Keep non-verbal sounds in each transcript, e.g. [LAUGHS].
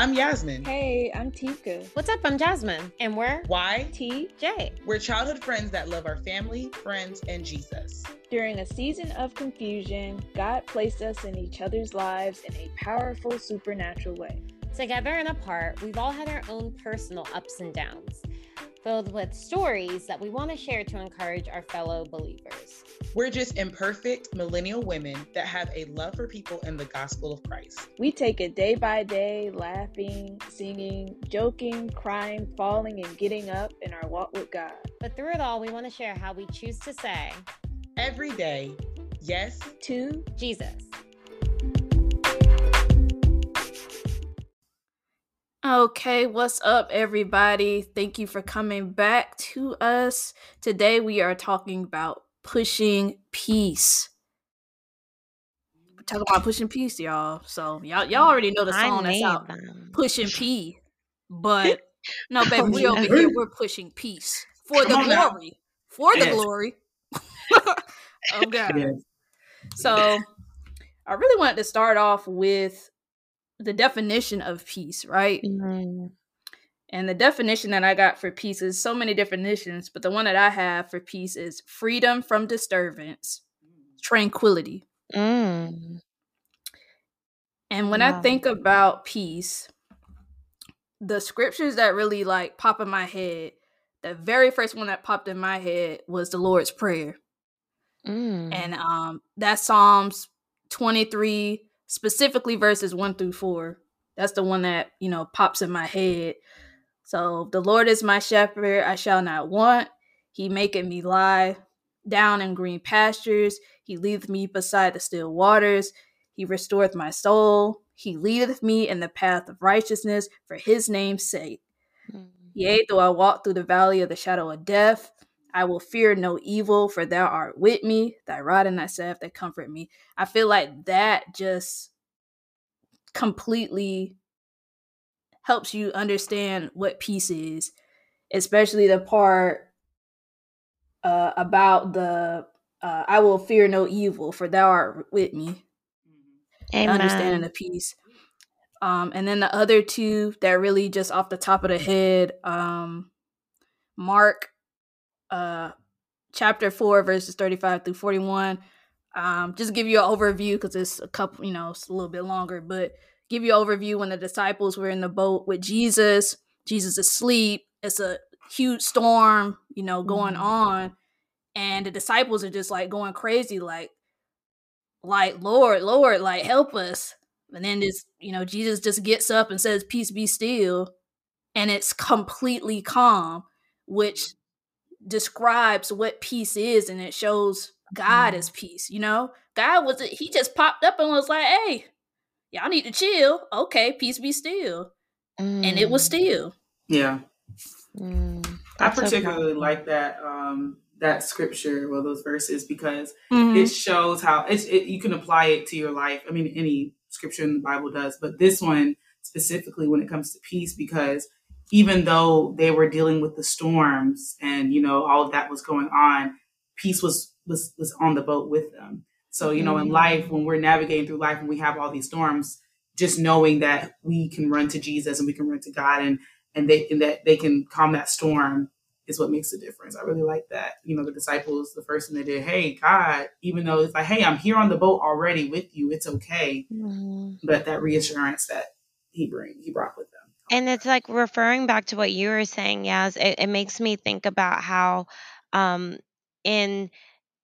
I'm Yasmin. Hey, I'm Tika. What's up? I'm Jasmine. And we're YTJ. We're childhood friends that love our family, friends, and Jesus. During a season of confusion, God placed us in each other's lives in a powerful supernatural way. Together and apart, we've all had our own personal ups and downs, filled with stories that we want to share to encourage our fellow believers. We're just imperfect millennial women that have a love for people and the gospel of Christ. We take it day by day, laughing, singing, joking, crying, falling, and getting up in our walk with God. But through it all, we want to share how we choose to say, Every day, yes, To Jesus. Okay, what's up, everybody? Thank you for coming back to us. Today, we are talking about pushing peace. We're talking about pushing peace, y'all. So y'all, y'all mm, already know the song that's out, pushing [LAUGHS] P. But no, [LAUGHS] oh, baby, we over here we're pushing peace for the Come on now. glory, for the glory. [LAUGHS] oh God. So I really wanted to start off with the definition of peace, right? And the definition that I got for peace is so many definitions, but the one that I have for peace is freedom from disturbance, tranquility. Mm. And when I think about peace, the scriptures that really like pop in my head, the very first one that popped in my head was the Lord's Prayer. Mm. and um that's psalms 23 specifically verses 1 through 4 that's the one that you know pops in my head. So the lord is my shepherd i shall not want. He maketh me lie down in green pastures. He leadeth me beside the still waters. He restoreth my soul. He leadeth me in the path of righteousness for his name's sake. Mm. Yea, though I walk through the valley of the shadow of death, I will fear no evil, for thou art with me, thy rod and thy staff that comfort me. I feel like that just completely helps you understand what peace is, especially the part uh, about the uh, I will fear no evil, for thou art with me understanding the peace. Um, and then the other two that really just off the top of the head, um, Mark, uh, chapter four, verses thirty-five through forty-one. Um, just give you an overview because it's a couple, you know, it's a little bit longer, but give you an overview when the disciples were in the boat with Jesus. Jesus is asleep. It's a huge storm, you know, going Mhm. on, and the disciples are just like going crazy, like like lord lord like help us and then this you know jesus just gets up and says peace be still and it's completely calm which describes what peace is and it shows god as peace you know god was he just popped up and was like hey y'all need to chill okay peace be still and it was Mm. still Yeah, Mm. I particularly powerful. like that um that scripture, well, those verses, because Mhm. it shows how it's it, you can apply it to your life. I mean, any scripture in the Bible does, but this one specifically when it comes to peace, because even though they were dealing with the storms and you know all of that was going on, peace was was was on the boat with them. So you know, in Mhm. life, when we're navigating through life and we have all these storms, just knowing that we can run to Jesus and we can run to God and and they and that they can calm that storm is what makes the difference. I really like that. You know, the disciples, the first thing they did, hey, God, even though it's like, hey, I'm here on the boat already with you, it's okay. Mhm. But that reassurance that he bring he brought with them. And it's like referring back to what you were saying, Yaz, it, it makes me think about how um in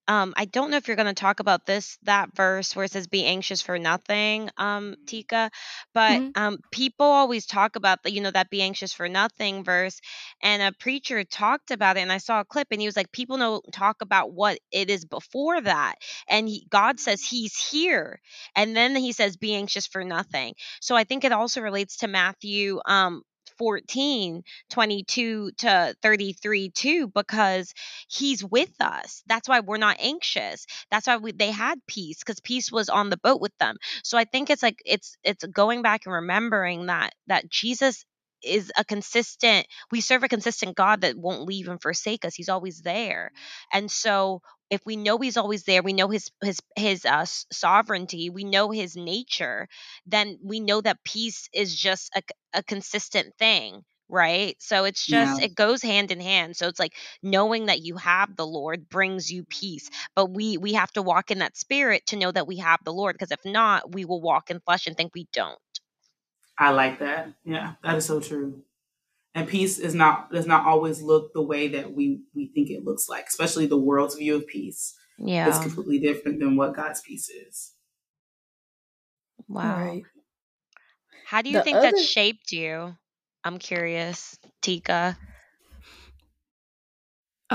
um I don't know if you're going to talk about this that verse where it says be anxious for nothing um Tika but Mhm. um people always talk about the you know that be anxious for nothing verse and a preacher talked about it and I saw a clip and he was like people don't talk about what it is before that and he, God says he's here and then he says be anxious for nothing so I think it also relates to Matthew um 14 22 to 33 too because he's with us. That's why we're not anxious. That's why we, they had peace because peace was on the boat with them. So i think it's like it's it's going back and remembering that that jesus is a consistent we serve a consistent god that won't leave and forsake us. He's always there. And so if we know he's always there we know his his his uh, sovereignty we know his nature then we know that peace is just a, a consistent thing right? So it's just Yeah. it goes hand in hand. So it's like knowing that you have the lord brings you peace but we we have to walk in that spirit to know that we have the lord because if not we will walk in flesh and think we don't I like that. Yeah, that is so true. And peace is not does not always look the way that we we think it looks like, especially the world's view of peace is yeah completely different than what God's peace is. wow Right. how do you The think that shaped you i'm curious tika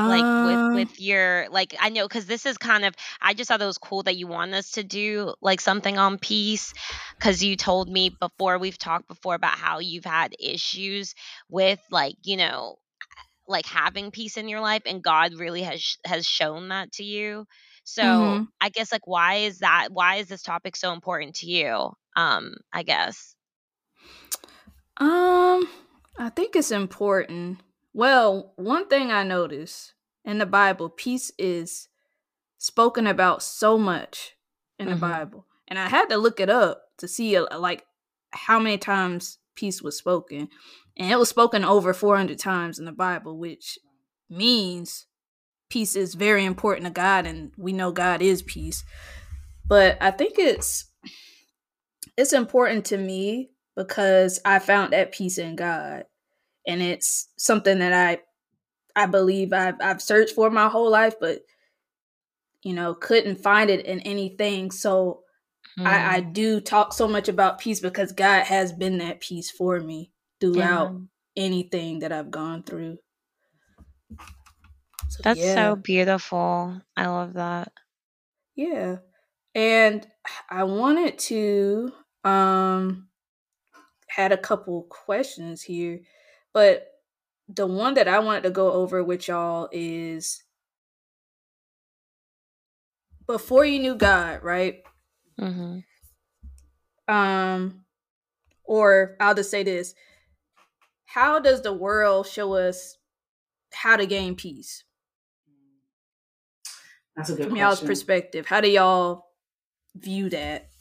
like with with your like i know because this is kind of i just thought it was cool that you want us to do like something on peace because you told me before we've talked before about how you've had issues with like you know like having peace in your life and god really has has shown that to you so Mhm. i guess like why is that why is this topic so important to you um i guess Um, I think it's important. Well, one thing I noticed in the Bible, peace is spoken about so much in the Mhm. Bible, and I had to look it up to see uh, like how many times peace was spoken, and it was spoken over 400 times in the Bible, which means peace is very important to God, and we know God is peace. But I think it's it's important to me because I found that peace in God, and it's something that I I believe I've I've searched for my whole life, but you know couldn't find it in anything. So I, I Mm, do talk so much about peace because God has been that peace for me throughout anything that I've gone through. So, that's yeah. so beautiful i love that Yeah. And I wanted to um had a couple questions here, but the one that I wanted to go over with y'all is before you knew God, right? hmm Um or I'll just say this. How does the world show us how to gain peace? That's a good From y'all's perspective, how do y'all view that?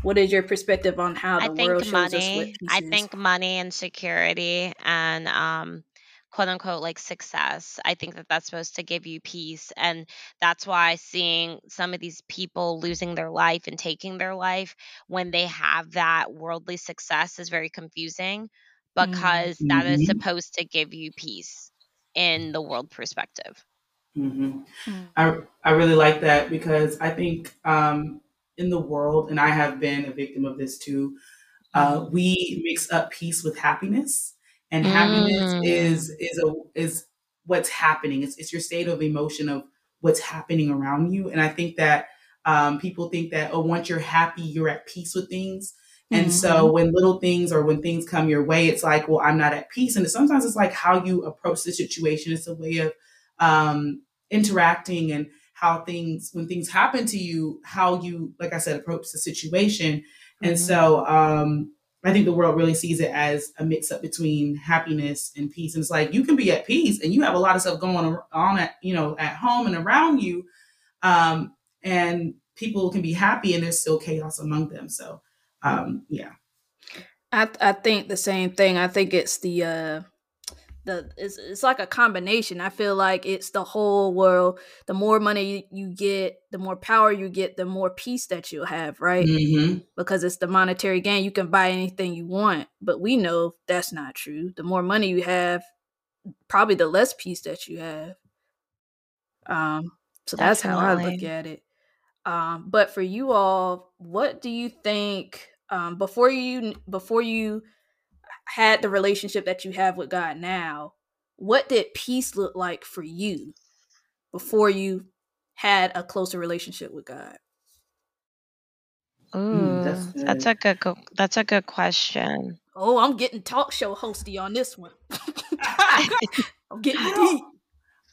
What is your perspective on how I the think world shows us what money. I is? think money and security and um quote unquote like success. I think that that's supposed to give you peace and that's why seeing some of these people losing their life and taking their life when they have that worldly success is very confusing Mm. because that is Mhm. supposed to give you peace in the world perspective. hmm Mm. I I really like that because I think um, in the world, and I have been a victim of this too. Uh, we mix up peace with happiness, and happiness Mm. is is a is what's happening. It's it's your state of emotion of what's happening around you, and I think that um, people think that oh, once you're happy, you're at peace with things. And so when little things or when things come your way, it's like, well, I'm not at peace. And sometimes it's like how you approach the situation. It's a way of um, interacting and how things, when things happen to you, how you, like I said, approach the situation. And Mhm. so um, I think the world really sees it as a mix up between happiness and peace. And it's like you can be at peace and you have a lot of stuff going on at, you know, at home and around you. Um, and people can be happy and there's still chaos among them. So um, yeah. I I think the same thing. I think it's the uh the it's it's like a combination. I feel like it's the whole world. The more money you get, the more power you get, the more peace that you'll have, right? hmm Because it's the monetary gain. You can buy anything you want, but we know that's not true. The more money you have, probably the less peace that you have. Um, so that's how I look at it. Um, but for you all, what do you think um, before you before you had the relationship that you have with God now? What did peace look like for you before you had a closer relationship with God? Ooh, Mm, that's that's a good go- that's a good question. Oh, I'm getting talk show hosty on this one. [LAUGHS] [LAUGHS] I'm getting I deep.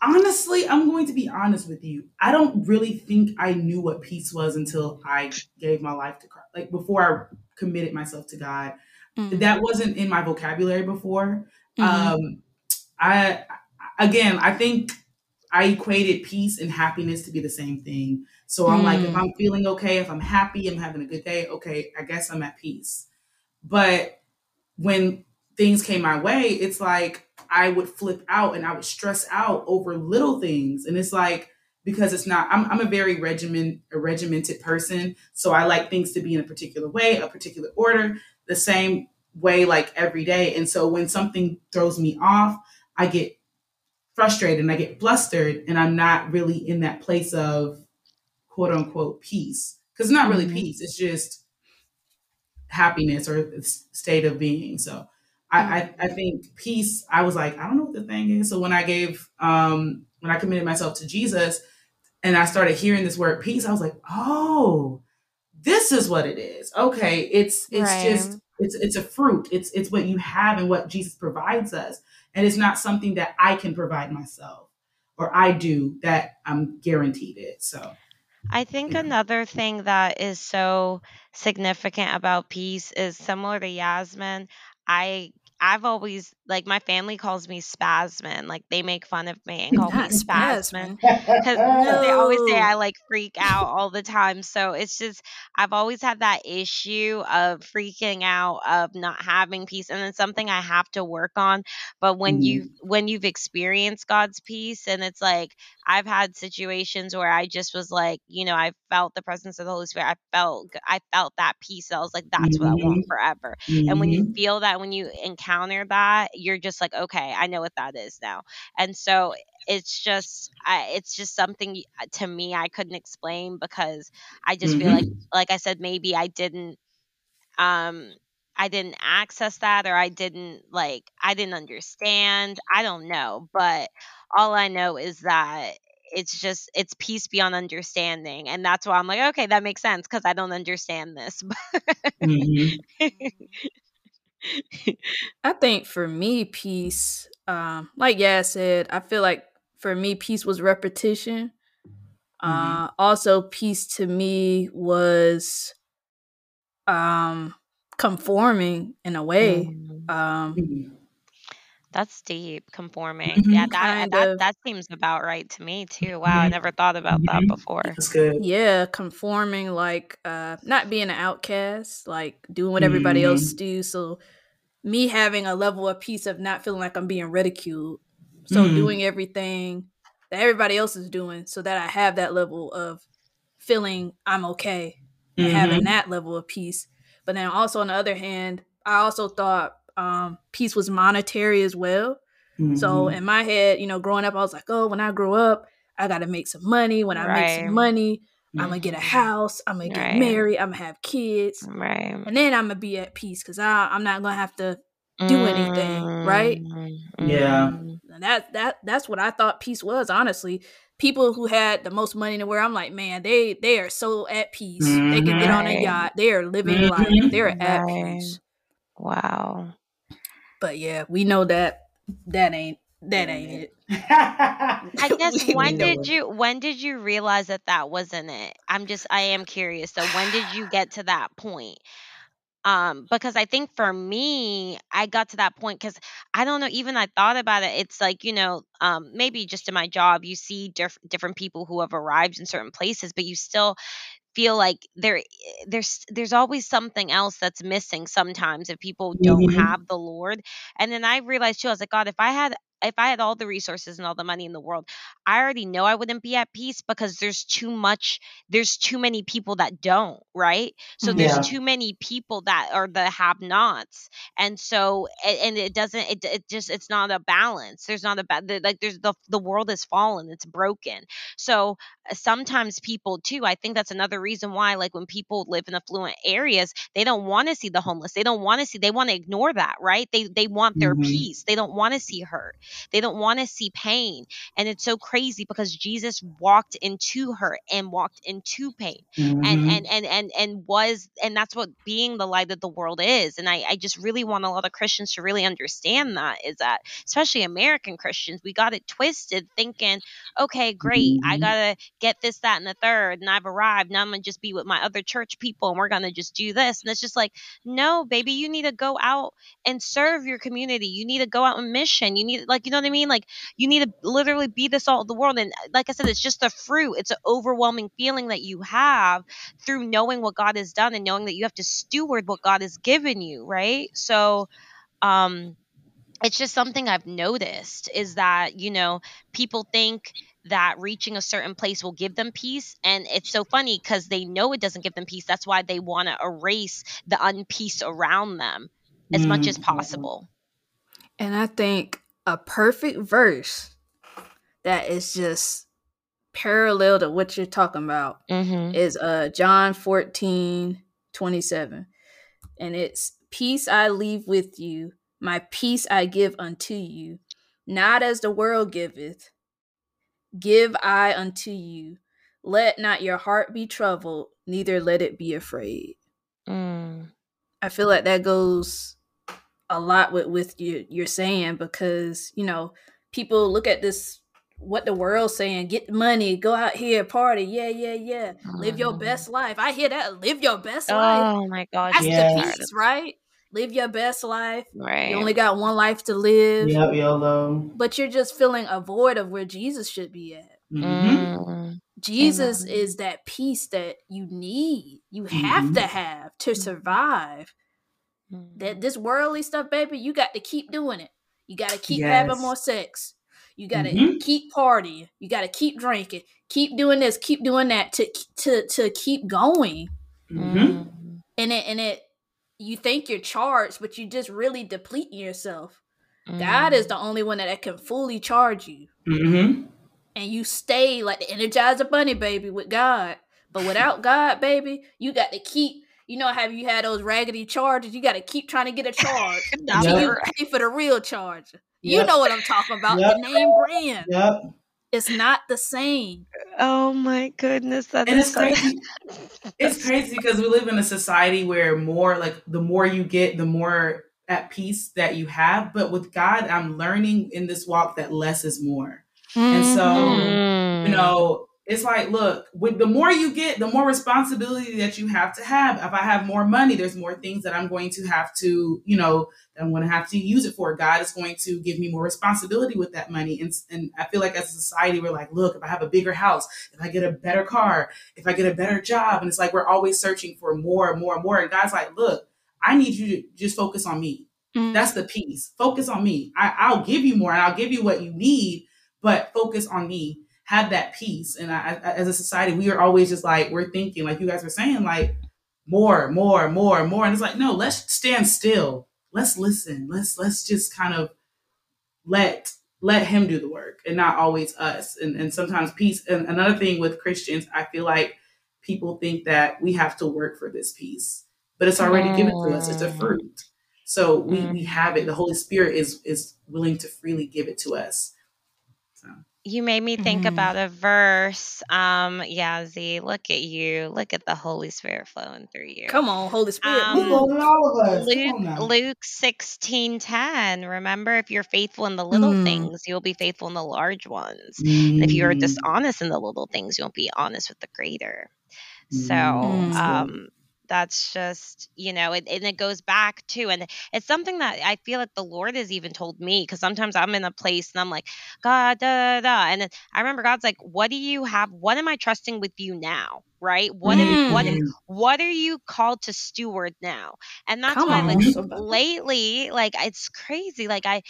honestly, I'm going to be honest with you. I don't really think I knew what peace was until I gave my life to Christ. Like before I committed myself to God, Mhm. that wasn't in my vocabulary before. Mhm. Um, I again, I think I equated peace and happiness to be the same thing. So I'm like, if Mm. I'm feeling okay, if I'm happy, I'm having a good day, okay, I guess I'm at peace. But when things came my way, it's like I would flip out and I would stress out over little things. And it's like, because it's not, I'm, I'm a very regiment, a regimented person. So I like things to be in a particular way, a particular order, the same way, like every day. And so when something throws me off, I get frustrated and I get flustered and I'm not really in that place of quote unquote peace. Cause it's not really Mhm. peace. It's just happiness or state of being. So I, I, I think peace, I was like, I don't know what the thing is. So when I gave, um, when I committed myself to Jesus and I started hearing this word peace, I was like, oh, this is what it is. Okay. It's, it's Right. just, it's, it's a fruit. It's, it's what you have and what Jesus provides us. And it's not something that I can provide myself or I do that I'm guaranteed it. So I think Yeah. another thing that is so significant about peace is similar to Yasmin. I I've always like my family calls me Spasmin. Like they make fun of me and call me Not Spasmin Spasmin. because they always say [LAUGHS] I like freak out all the time. So it's just I've always had that issue of freaking out of not having peace, and it's something I have to work on. But when Mhm. you when you've experienced God's peace, and it's like I've had situations where I just was like, you know, I felt the presence of the Holy Spirit. I felt I felt that peace. I was like, that's what I want forever. And when you Mhm. feel that, when you encounter that, you're just like, okay, I know what that is now. And so it's just, I, it's just something to me I couldn't explain because I just feel like, like I said, maybe I didn't, um, I didn't access that or I didn't like, I didn't understand. I don't know, but all I know is that it's just it's peace beyond understanding and that's why i'm like okay that makes sense because i don't understand this [LAUGHS] Mhm. [LAUGHS] I think for me, peace, um, like Yaz said, I feel like for me, peace was repetition. Uh, also, peace to me was um, conforming in a way. Mm, Um, Mhm. That's deep conforming Mhm. yeah that that of. that seems about right to me too wow i Mhm. never thought about that Mhm. before That's good. yeah, conforming, like uh, not being an outcast, like doing what everybody Mhm. else do. So, me having a level of peace of not feeling like I'm being ridiculed. So, Mhm. doing everything that everybody else is doing, so that I have that level of feeling I'm okay and having that level of peace. But then also on the other hand, I also thought um, peace was monetary as well. So Mhm. in my head, you know, growing up, I was like, oh, when I grow up, I got to make some money. When I make some money, I'm gonna get a Mhm. house. I'm gonna get Right. married. I'm gonna have kids, right and then I'm gonna be at peace because I'm not gonna have to do anything, right? Mm, Yeah. And that that that's what I thought peace was. Honestly, people who had the most money in the world, I'm like, man, they they are so at peace. They can get on a yacht. They are living life. They're at Right. peace. wow But yeah, we know that that ain't that ain't it. I [LAUGHS] guess We when know did it. you when did you realize that that wasn't it? I'm just I am curious. So when did you get to that point? Um, because I think for me, I got to that point because I don't know. Even I thought about it. It's like you know, um, maybe just in my job, you see diff- different people who have arrived in certain places, but you still feel like there there's there's always something else that's missing sometimes if people don't Mhm. have the lord and then i realized too i was like god if i had if i had all the resources and all the money in the world i already know i wouldn't be at peace because there's too much there's too many people that don't right? So there's Yeah. too many people that are the have nots and so and it doesn't it, it just it's not a balance. There's not a ba- like there's the the world is fallen it's broken. So uh, sometimes people too i think that's another reason why like when people live in affluent areas they don't want to see the homeless they don't want to see they want to ignore that right? They they want their Mhm. peace they don't want to see hurt They don't want to see pain. And it's so crazy because Jesus walked into her and walked into pain Mhm. and and and and and was and that's what being the light of the world is and I, I just really want a lot of christians to really understand that is that especially american christians we got it twisted thinking okay great i Mhm. gotta get this that and the third and i've arrived now i'm gonna just be with my other church people and we're gonna just do this and it's just like no baby you need to go out and serve your community you need to go out on mission you need like you know what i mean? Like you need to literally be the salt of the world and uh, like i said it's just a fruit. It's an overwhelming feeling that you have through knowing what god has done and knowing that you have to steward what god has given you right? So um it's just something i've noticed is that you know people think that reaching a certain place will give them peace and it's so funny because they know it doesn't give them peace. That's why they want to erase the unpeace around them as much as Mhm. possible. And I think a perfect verse that is just parallel to what you're talking about mm-hmm. is uh John 14 27. And it's peace I leave with you, my peace I give unto you, not as the world giveth, give I unto you. Let not your heart be troubled, neither let it be afraid. mm. I feel like that goes a lot with with you you're saying because you know people look at this what the world's saying get money go out here party yeah yeah yeah live your Mhm. best life i hear that live your best life oh my god that's Yeah. the yes. peace right live your best life right you only got one life to live Yep, YOLO. but you're just feeling a void of where jesus should be at Mhm. Mm. jesus Amen. is that peace that you need you have Mhm. to have to survive That this worldly stuff, baby, you got to keep doing it. You got to keep having more sex. You got to Mhm. keep partying. You got to keep drinking. Keep doing this. Keep doing that to to to keep going. Mhm. Mm. And it and it, you think you're charged, but you just really depleting yourself. God is the only one that can fully charge you, and you stay like the Energizer Bunny, baby, with God. But without God, baby, you got to keep. You know, have you had those raggedy charges? You got to keep trying to get a [LAUGHS] charge That's until you pay for the real charger. You know what I'm talking about. Yep. The name brand. Yep. It's not the same. Oh my goodness, that And is it's crazy. [LAUGHS] It's crazy because we live in a society where more like the more you get, the more at peace that you have. But with God, I'm learning in this walk that less is more. And so, you mm-hmm. know, it's like, look, with the more you get, the more responsibility that you have to have. If I have more money, there's more things that I'm going to have to, you know, that I'm going to have to use it for. God is going to give me more responsibility with that money. And, and I feel like as a society, we're like, look, if I have a bigger house, if I get a better car, if I get a better job, and it's like we're always searching for more and more and more. And God's like, look, I need you to just focus on me. Mm. That's the peace. Focus on me. I, I'll give you more and I'll give you what you need, but focus on me. Have that peace. And I, I, as a society, we are always just like, we're thinking, like you guys were saying, like more, more, more, more. And it's like, no, let's stand still. Let's listen. Let's let's just kind of let let him do the work and not always us. And and sometimes peace. And another thing with Christians, I feel like people think that we have to work for this peace, but it's already given to us. It's a Mm. fruit. So we, we Mm. have it. The Holy Spirit is is willing to freely give it to us. So You made me think Mhm. about a verse. Um, yeah, Z, look at you. Look at the Holy Spirit flowing through you. Come on, Holy Spirit. Um, Look move. on all of us. Luke on now. Luke sixteen ten. Remember, if you're faithful in the little Mm. things, you'll be faithful in the large ones. And if you are Mm. dishonest in the little things, you won't be honest with the greater. So Mm. um that's just you know it, and it goes back to and it's something that i feel like the lord has even told me because sometimes i'm in a place and i'm like god da, da, da. and then i remember god's like what do you have what am i trusting with you now right? What are, what Mm. what are you called to steward now? And that's Come why on, like somebody. lately like it's crazy like i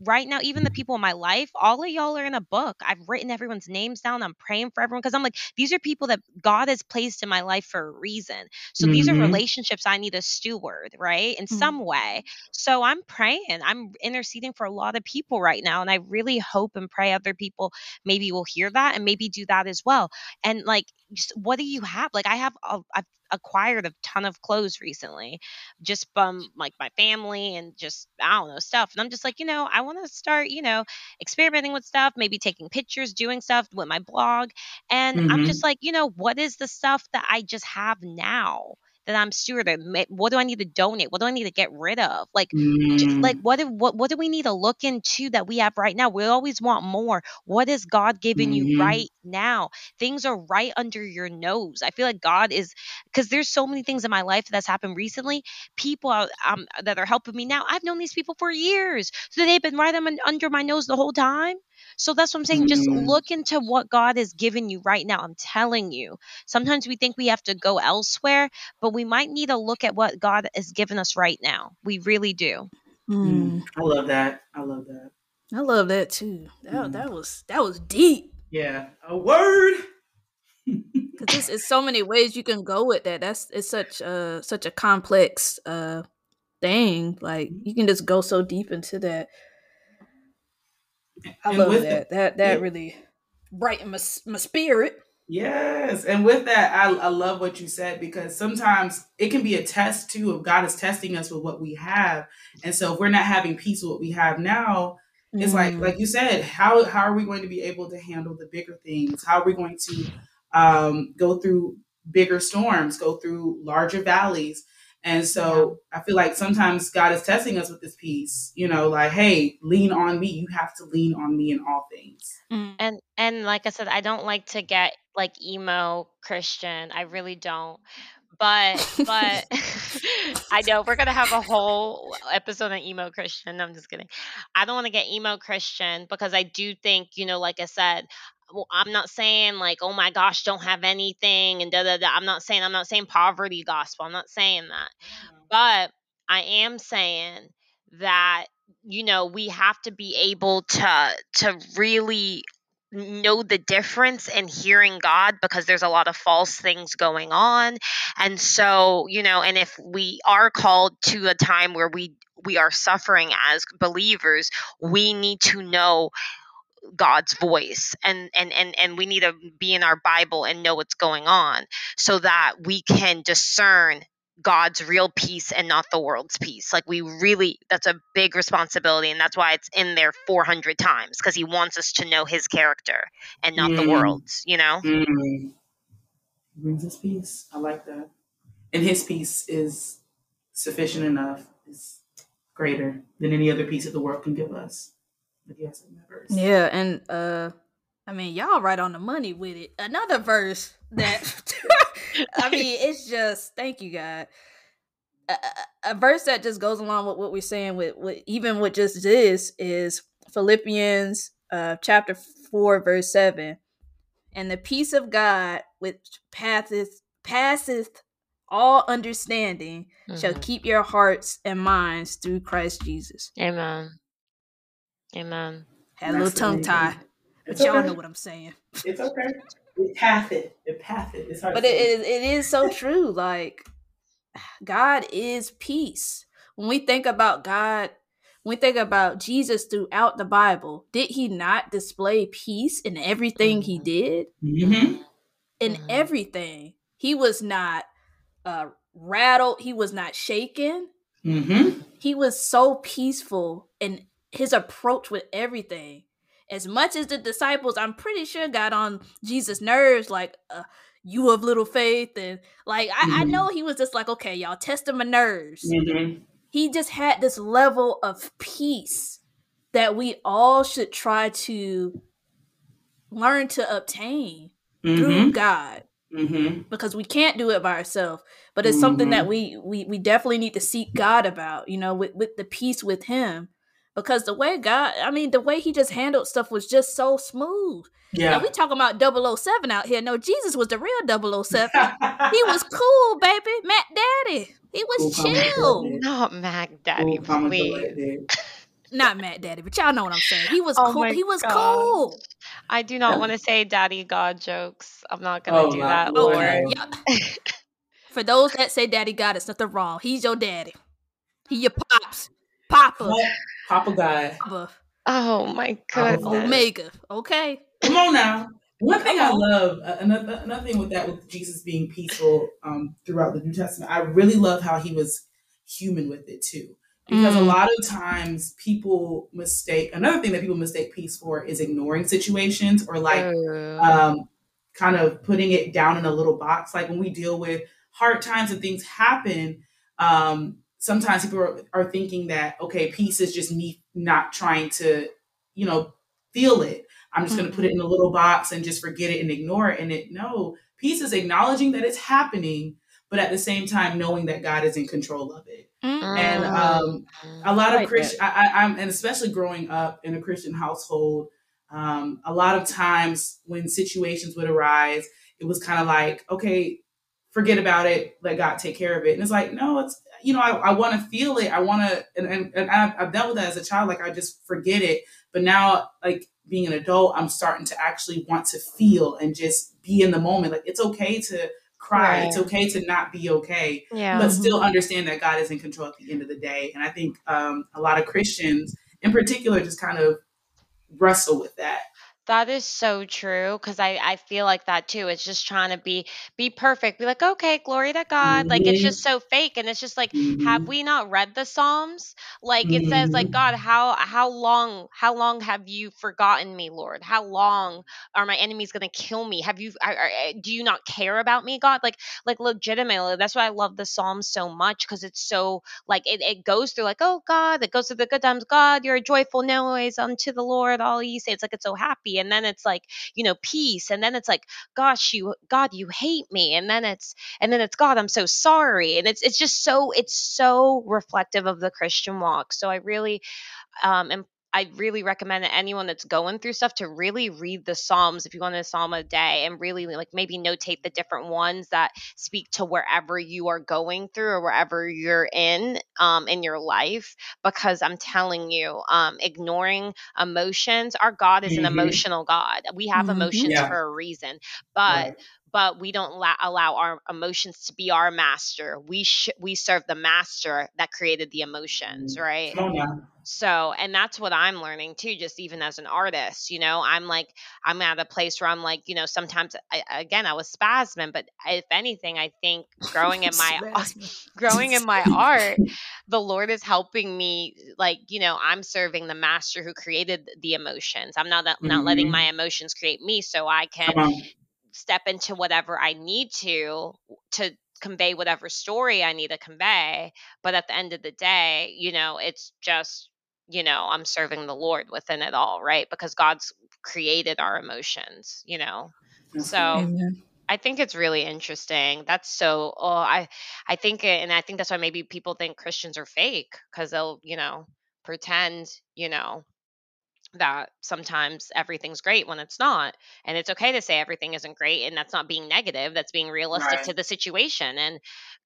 right now even the people in my life all of y'all are in a book. I've written everyone's names down. I'm praying for everyone because i'm like these are people that god has placed in my life for a reason. So these are Mhm. relationships i need to steward right in Mhm. some way. So i'm praying. I'm interceding for a lot of people right now and i really hope and pray other people maybe will hear that and maybe do that as well. And like just what are you you have? Like I have, a, I've acquired a ton of clothes recently, just from like my family and just I don't know stuff. And I'm just like, you know, I want to start, you know, experimenting with stuff, maybe taking pictures, doing stuff with my blog, and I'm Mhm. just like, you know, what is the stuff that I just have now? That I'm stewarding. What do I need to donate? What do I need to get rid of? Like, just Mm. like what do, what what do we need to look into that we have right now we always want more what is god giving you Mhm. right now things are right under your nose i feel like god is because there's so many things in my life that's happened recently people um, that are helping me now i've known these people for years so they've been right under my nose the whole time so that's what i'm saying just Mhm. look into what god is giving you right now i'm telling you sometimes we think we have to go elsewhere but we might need to look at what god has given us right now we really do Mm. I love that. I love that. I love that too. That, Mhm. that was that was deep. Yeah. A word. [LAUGHS] Cause there's, there's so many ways you can go with that. That's it's such a such a complex uh thing. Like you can just go so deep into that. I And love with that. the- that that yeah. really brightened my my spirit. Yes. And with that, I, I love what you said because sometimes it can be a test too of God is testing us with what we have. And so if we're not having peace with what we have now, it's like Mm. like you said, how how are we going to be able to handle the bigger things? How are we going to um, go through bigger storms, go through larger valleys? And so I feel like sometimes God is testing us with this peace, you know, like, hey, lean on me. You have to lean on me in all things. Mm. And and like I said, I don't like to get like emo Christian. I really don't. But but [LAUGHS] [LAUGHS] I know we're gonna have a whole episode on emo Christian. No, I'm just kidding. I don't want to get emo Christian because I do think, you know, like I said, well, I'm not saying like, oh my gosh, don't have anything and da da da. I'm not saying I'm not saying poverty gospel. I'm not saying that. Mm-hmm. But I am saying that you know we have to be able to to really know the difference in hearing God because there's a lot of false things going on. And so, you know, and if we are called to a time where we we are suffering as believers, we need to know God's voice and and and and we need to be in our Bible and know what's going on so that we can discern God's real peace and not the world's peace. Like we really that's a big responsibility and that's why it's in there 400 times because he wants us to know his character and not the Mm. world's, you know? Mm. Brings us peace. I like that. And his peace is sufficient enough, is greater than any other peace that the world can give us. But yes, in that verse. Yeah, and uh I mean y'all right on the money with it. Another verse that [LAUGHS] I mean it's just thank you God. A, a- a verse that just goes along with what we're saying with, with even with just this is Philippians uh chapter 4 verse 7. And the peace of God which passeth passeth all understanding shall Mhm. keep your hearts and minds through Christ Jesus. Amen. Amen. Had a little tongue tie, but y'all okay. know what I'm saying. It's okay. It path it. It path it. It's hard but to it, say. it, it is so true like god is peace when we think about god when we think about jesus throughout the bible did he not display peace in everything he Mhm. did Mhm. in Mhm. everything he was not uh rattled he was not shaken Mhm. he was so peaceful in his approach with everything as much as the disciples i'm pretty sure got on jesus nerves like uh, you of little faith and like I, I Mhm. know he was just like okay y'all testing my nerves Mhm. he just had this level of peace that we all should try to learn to obtain through Mhm. god Mhm. because we can't do it by ourselves but it's something that Mhm. we, we we definitely need to seek god about you know with, with the peace with him because the way god i mean the way he just handled stuff was just so smooth Yeah. now we talking about 007 out here no jesus was the real 007 [LAUGHS] he was cool baby mac daddy he was Cool, chill. Not Mac Daddy, Cool, calm, and please. [LAUGHS] not mac daddy but y'all know what i'm saying he was Oh cool he was gosh. cool I do not want to say daddy God jokes. I'm not gonna Oh, do that, Lord. Lord. Yeah. for those that say daddy god it's nothing wrong he's your daddy he your pops papa What? Papa God. papa Oh my god. omega okay Come on now. One thing I love, uh, another, another thing with that, with Jesus being peaceful um, throughout the New Testament, I really love how he was human with it too. Because mm. a lot of times people mistake, another thing that people mistake peace for is ignoring situations or like uh. um, kind of putting it down in a little box. Like when we deal with hard times and things happen, um, sometimes people are, are thinking that, okay, peace is just me not trying to, you know, feel it I'm just mm-hmm. going to put it in a little box and just forget it and ignore it. And it, no, peace is acknowledging that it's happening, but at the same time, knowing that God is in control of it. Mm-hmm. And um, a lot of Christian, I, am and especially growing up in a Christian household, um, a lot of times when situations would arise, it was kind of like, okay, forget about it, let God take care of it. And it's like, no, it's, you know, I, I want to feel it. I want to, and, and, and I've, I've dealt with that as a child. Like I just forget it. But now, like being an adult, I'm starting to actually want to feel and just be in the moment. Like it's okay to cry. Right. It's okay to not be okay, yeah. but still understand that God is in control at the end of the day. And I think um, a lot of Christians, in particular, just kind of wrestle with that. That is so true because I I feel like that too. It's just trying to be be perfect. Be like, okay, glory to God. Like it's just mm-hmm. so fake, and it's just like, have mm-hmm. we not read the Psalms? Like it says, like God, mm-hmm. how how long how long have you forgotten me, Lord? How long are my enemies gonna kill me? Have you are, are, eh, do you not care about me, God? Like like legitimately, that's why I love the Psalms so much because it's so like it, it goes through like, oh God, it goes through the good times. God, you're a joyful noise unto the Lord. All ye say, it's like it's so happy and then it's like you know peace and then it's like gosh you god you hate me and then it's and then it's god i'm so sorry and it's it's just so it's so reflective of the christian walk so i really um, am I really recommend anyone that's going through stuff to really read the Psalms if you want a Psalm a day and really like maybe notate the different ones that speak to wherever you are going through or wherever you're in um, in your life. Because I'm telling you, um, ignoring emotions, our God is mm-hmm. an emotional God. We have mm-hmm. emotions yeah. for a reason, but right but we don't la- allow our emotions to be our master. We sh- we serve the master that created the emotions, mm-hmm. right? Oh, yeah. So, and that's what I'm learning too, just even as an artist, you know, I'm like, I'm at a place where I'm like, you know, sometimes I, again, I was spasming, but if anything, I think [LAUGHS] growing in my, [LAUGHS] [LAUGHS] growing in my art, the Lord is helping me, like, you know, I'm serving the master who created the emotions. I'm not, mm-hmm. not letting mm-hmm. my emotions create me so I can step into whatever I need to, to convey whatever story I need to convey. But at the end of the day, you know, it's just you know, I'm serving the Lord within it all, right? Because God's created our emotions, you know. So Amen. I think it's really interesting. That's so oh I I think it, and I think that's why maybe people think Christians are fake cuz they'll, you know, pretend, you know, that sometimes everything's great when it's not and it's okay to say everything isn't great and that's not being negative that's being realistic right. to the situation and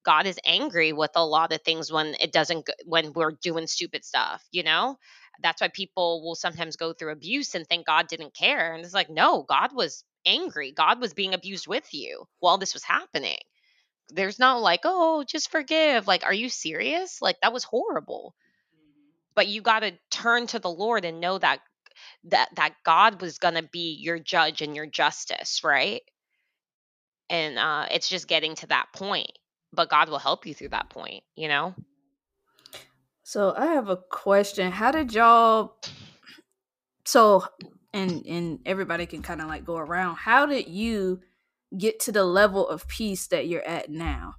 god is angry with a lot of things when it doesn't when we're doing stupid stuff you know that's why people will sometimes go through abuse and think god didn't care and it's like no god was angry god was being abused with you while this was happening there's not like oh just forgive like are you serious like that was horrible mm-hmm. but you got to turn to the lord and know that that that God was going to be your judge and your justice, right? And uh, it's just getting to that point, but God will help you through that point, you know. So I have a question. How did y'all? So, and and everybody can kind of like go around. How did you get to the level of peace that you're at now,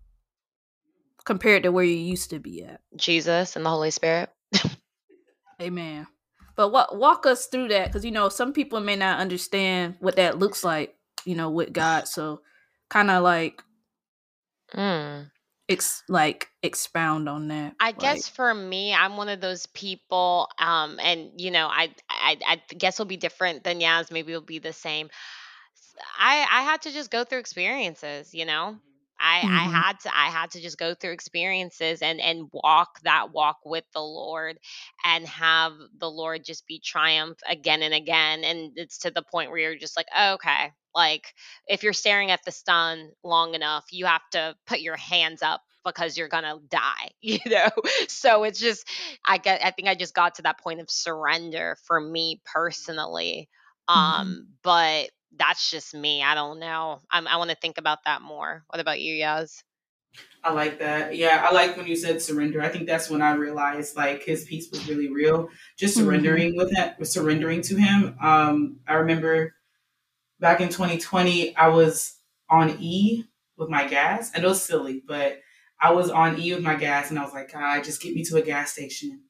compared to where you used to be at? Jesus and the Holy Spirit. [LAUGHS] Amen. But what walk us through that because you know some people may not understand what that looks like, you know, with God. So kind of like, mm. ex like expound on that. I like, guess for me, I'm one of those people, um, and you know, I I, I guess will be different than Yaz. Maybe it'll be the same. I I had to just go through experiences, you know. I, mm-hmm. I had to I had to just go through experiences and and walk that walk with the Lord and have the Lord just be triumph again and again. And it's to the point where you're just like, oh, okay, like if you're staring at the sun long enough, you have to put your hands up because you're gonna die, [LAUGHS] you know. So it's just I get I think I just got to that point of surrender for me personally. Mm-hmm. Um, but that's just me. I don't know. I'm, I want to think about that more. What about you, Yaz? I like that. Yeah, I like when you said surrender. I think that's when I realized like his peace was really real. Just Mhm. surrendering with him, surrendering to him. Um, I remember back in 2020, I was on E with my gas. I know it's silly, but I was on E with my gas, and I was like, God, just get me to a gas station,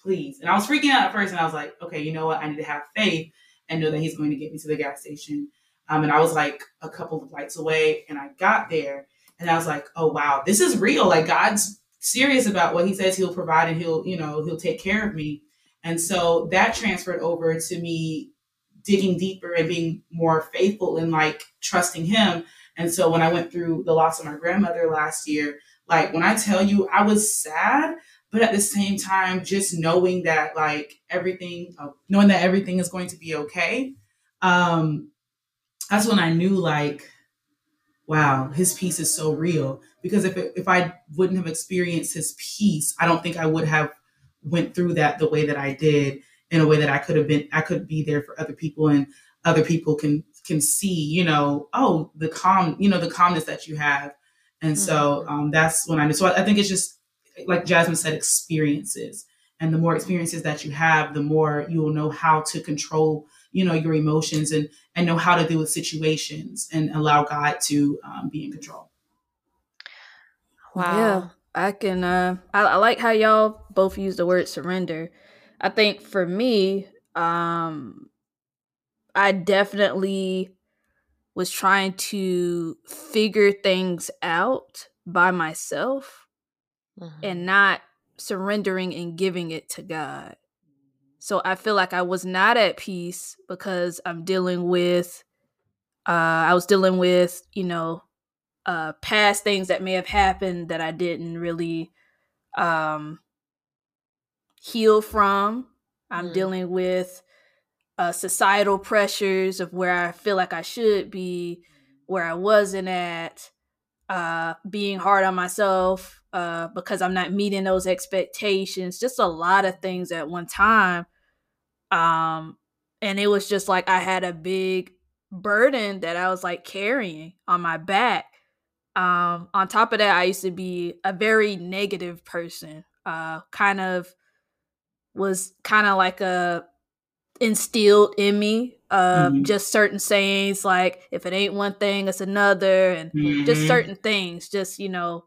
please. And I was freaking out at first, and I was like, okay, you know what? I need to have faith and know that He's going to get me to the gas station. Um, and I was like a couple of lights away, and I got there, and I was like, oh wow, this is real. Like God's serious about what He says He'll provide, and He'll, you know, He'll take care of me. And so that transferred over to me digging deeper and being more faithful and like trusting him. And so when I went through the loss of my grandmother last year, like when I tell you I was sad, but at the same time, just knowing that like everything, uh, knowing that everything is going to be okay. Um, that's when I knew like, wow, his peace is so real. Because if it, if I wouldn't have experienced his peace, I don't think I would have went through that the way that I did in a way that I could have been I could be there for other people and other people can can see you know oh the calm you know the calmness that you have and so um, that's when I knew so I, I think it's just like Jasmine said experiences and the more experiences that you have the more you will know how to control you know your emotions and and know how to deal with situations and allow God to um, be in control Wow. Yeah, I can. Uh, I, I like how y'all both use the word surrender. I think for me, um, I definitely was trying to figure things out by myself Mhm. and not surrendering and giving it to God. So I feel like I was not at peace because I'm dealing with uh I was dealing with, you know, uh past things that may have happened that I didn't really um heal from. I'm Mm. dealing with uh societal pressures of where I feel like I should be, where I wasn't at, uh being hard on myself uh because I'm not meeting those expectations, just a lot of things at one time. Um and it was just like I had a big burden that I was like carrying on my back. Um on top of that, I used to be a very negative person. Uh kind of was kind of like a instilled in me uh Mhm. just certain sayings like if it ain't one thing it's another and just Mhm. certain things just you know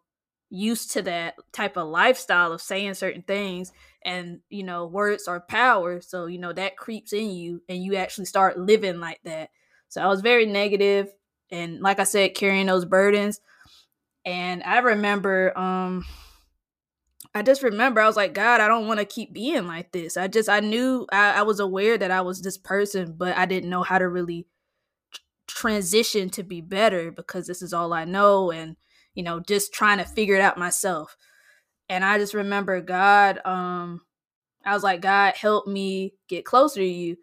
used to that type of lifestyle of saying certain things and you know words are power so you know that creeps in you and you actually start living like that. So i was very negative and like i said carrying those burdens. And i remember um i just remember i was like god i don't want to keep being like this. I just i knew I, I was aware that i was this person but i didn't know how to really tr- transition to be better because this is all i know and you know just trying to figure it out myself. And i just remember god um i was like god help me get closer to you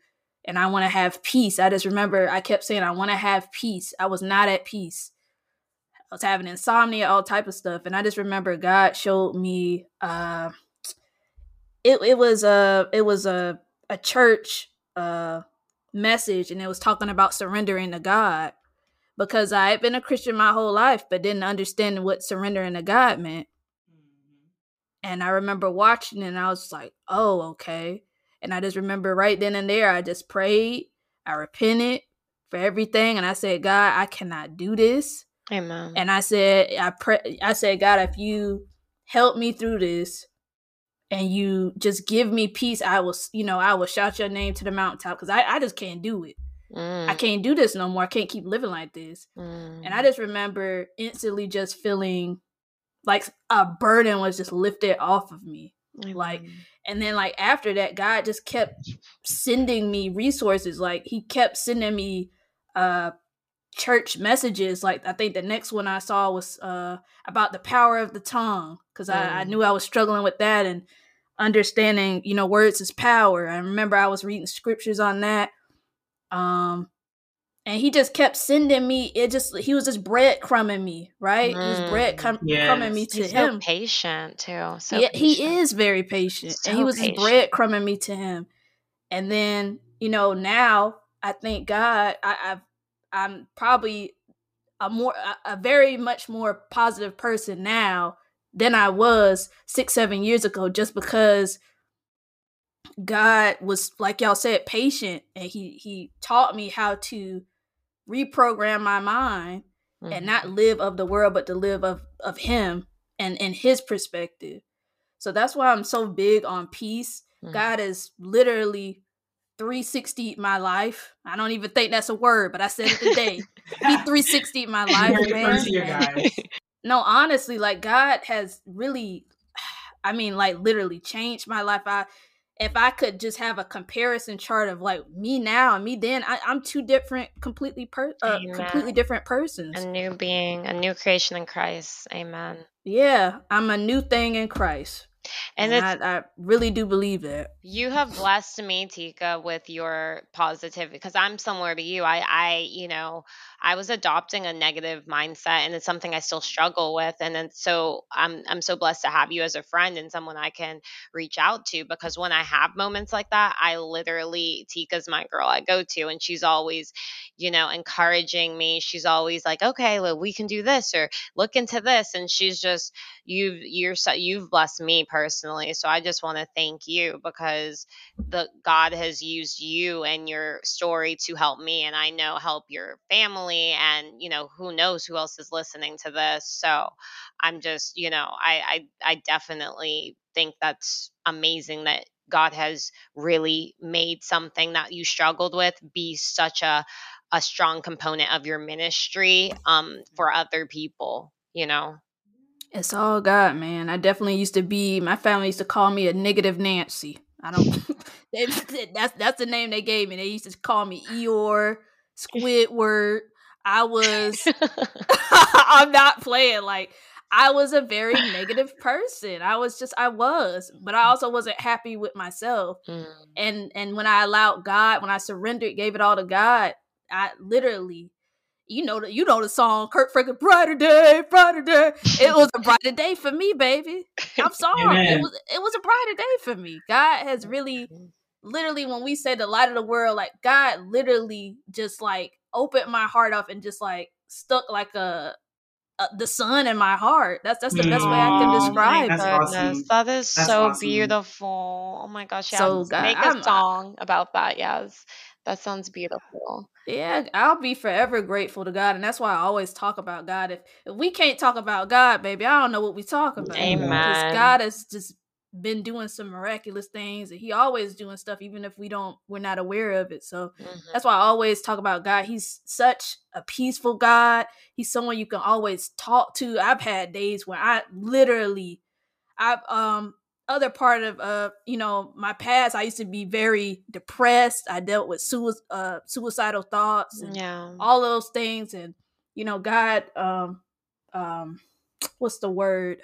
and i want to have peace. I just remember i kept saying i want to have peace. I was not at peace. I was having insomnia all type of stuff and i just remember god showed me uh it, it was a it was a a church uh message and it was talking about surrendering to god because I had been a Christian my whole life, but didn't understand what surrendering to God meant. Mm-hmm. And I remember watching and I was like, oh, okay. And I just remember right then and there, I just prayed, I repented for everything. And I said, God, I cannot do this. Amen. And I said, I pray, I said, God, if you help me through this and you just give me peace, I will, you know, I will shout your name to the mountaintop because I, I just can't do it. Mm, I can't do this no more. I can't keep living like this. mm. And I just remember instantly just feeling like a burden was just lifted off of me. like, And then like after that, God just kept sending me resources. Like he kept sending me uh church messages. Like I think the next one I saw was uh about the power of the tongue. Cause I, I Mm. knew I was struggling with that and understanding, you know, words is power. I remember I was reading scriptures on that. Um and he just kept sending me it just he was just breadcrumbing me right he was Mm. bread crumbing me to He's so him patient too. So yeah, he patient. is very patient, and he So was just patient. breadcrumbing me to him. And then, you know, now I thank God. I, I've I'm probably a more a, a very much more positive person now than I was six, seven years ago, just because God was, like y'all said, patient and he he taught me how to reprogram my mind mm-hmm. and not live of the world, but to live of of him and in his perspective. So that's why I'm so big on peace. Mm-hmm. God is literally 360 my life. I don't even think that's a word, but I said it today. [LAUGHS] he 360 my life, man. no, honestly, like God has really [SIGHS] I mean, like literally changed my life. I if I could just have a comparison chart of like me now and me then, I, am two different, completely per, uh, completely different persons. A new being, a new creation in Christ. Amen. Yeah, I'm a new thing in Christ. And, and I, I, really do believe that. You have blessed me, Tika, with your positivity because I'm similar to you. I, I, you know, I was adopting a negative mindset and it's something I still struggle with. And then so I'm I'm so blessed to have you as a friend and someone I can reach out to because when I have moments like that, I literally Tika's my girl I go to and she's always, you know, encouraging me. She's always like, "Okay, well, we can do this or look into this." And she's just you've you're you've blessed me personally. So I just want to thank you because the God has used you and your story to help me and I know help your family family and you know who knows who else is listening to this. So i'm just you know i i, I definitely think that's amazing that god has really made something that you struggled with be such a a strong component of your ministry um for other people you know? It's all god man. I definitely used to be my family used to call me a negative nancy I don't. [LAUGHS] they, that's that's the name they gave me. They used to call me Eeyore, Squidward, I was [LAUGHS] [LAUGHS] I'm not playing like I was a very negative person. I was just I was, but I also wasn't happy with myself. Mm. And and when I allowed God, when I surrendered, gave it all to God, I literally you know the you know the song Kirk Franklin brighter day brighter day it was a brighter day for me baby I'm [LAUGHS] sorry it was it was a brighter day for me God has really literally when we say the light of the world like God literally just like opened my heart up and just like stuck like a, a the sun in my heart. That's that's the best way I can mm, describe it. Awesome. That is that's so awesome. beautiful. Oh my gosh, yeah. So God, make I'm, a song about that. Yes. That sounds beautiful. Yeah, I'll be forever grateful to God, and that's why I always talk about God. If if we can't talk about God, baby, I don't know what we talk about. Amen. Because God has just been doing some miraculous things and he always doing stuff even if we don't we're not aware of it so mm-hmm. that's why i always talk about god he's such a peaceful god he's someone you can always talk to i've had days where i literally i've um other part of uh you know my past i used to be very depressed i dealt with sui- uh, suicidal thoughts and yeah all those things and you know god um um [TSK] what's the word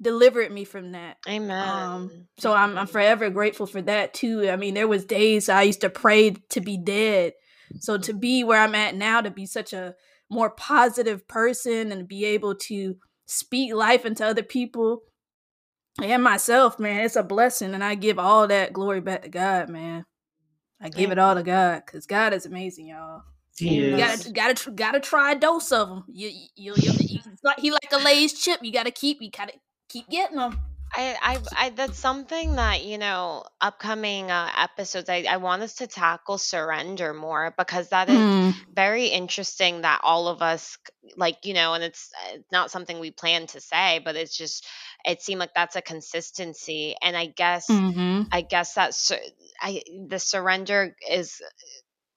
delivered me from that. Amen. Um, so I'm I'm forever grateful for that too. I mean, there was days I used to pray to be dead. So to be where I'm at now, to be such a more positive person and be able to speak life into other people and myself, man, it's a blessing. And I give all that glory back to God, man. I give it all to God because God is amazing, y'all. You gotta gotta gotta try a dose of them. You you, you, you like he like a Lay's chip. You gotta keep you gotta keep getting them. I, I, I, that's something that you know, upcoming uh, episodes. I, I want us to tackle surrender more because that is mm. very interesting. That all of us, like you know, and it's, it's not something we plan to say, but it's just, it seemed like that's a consistency. And I guess, mm-hmm. I guess that's, I the surrender is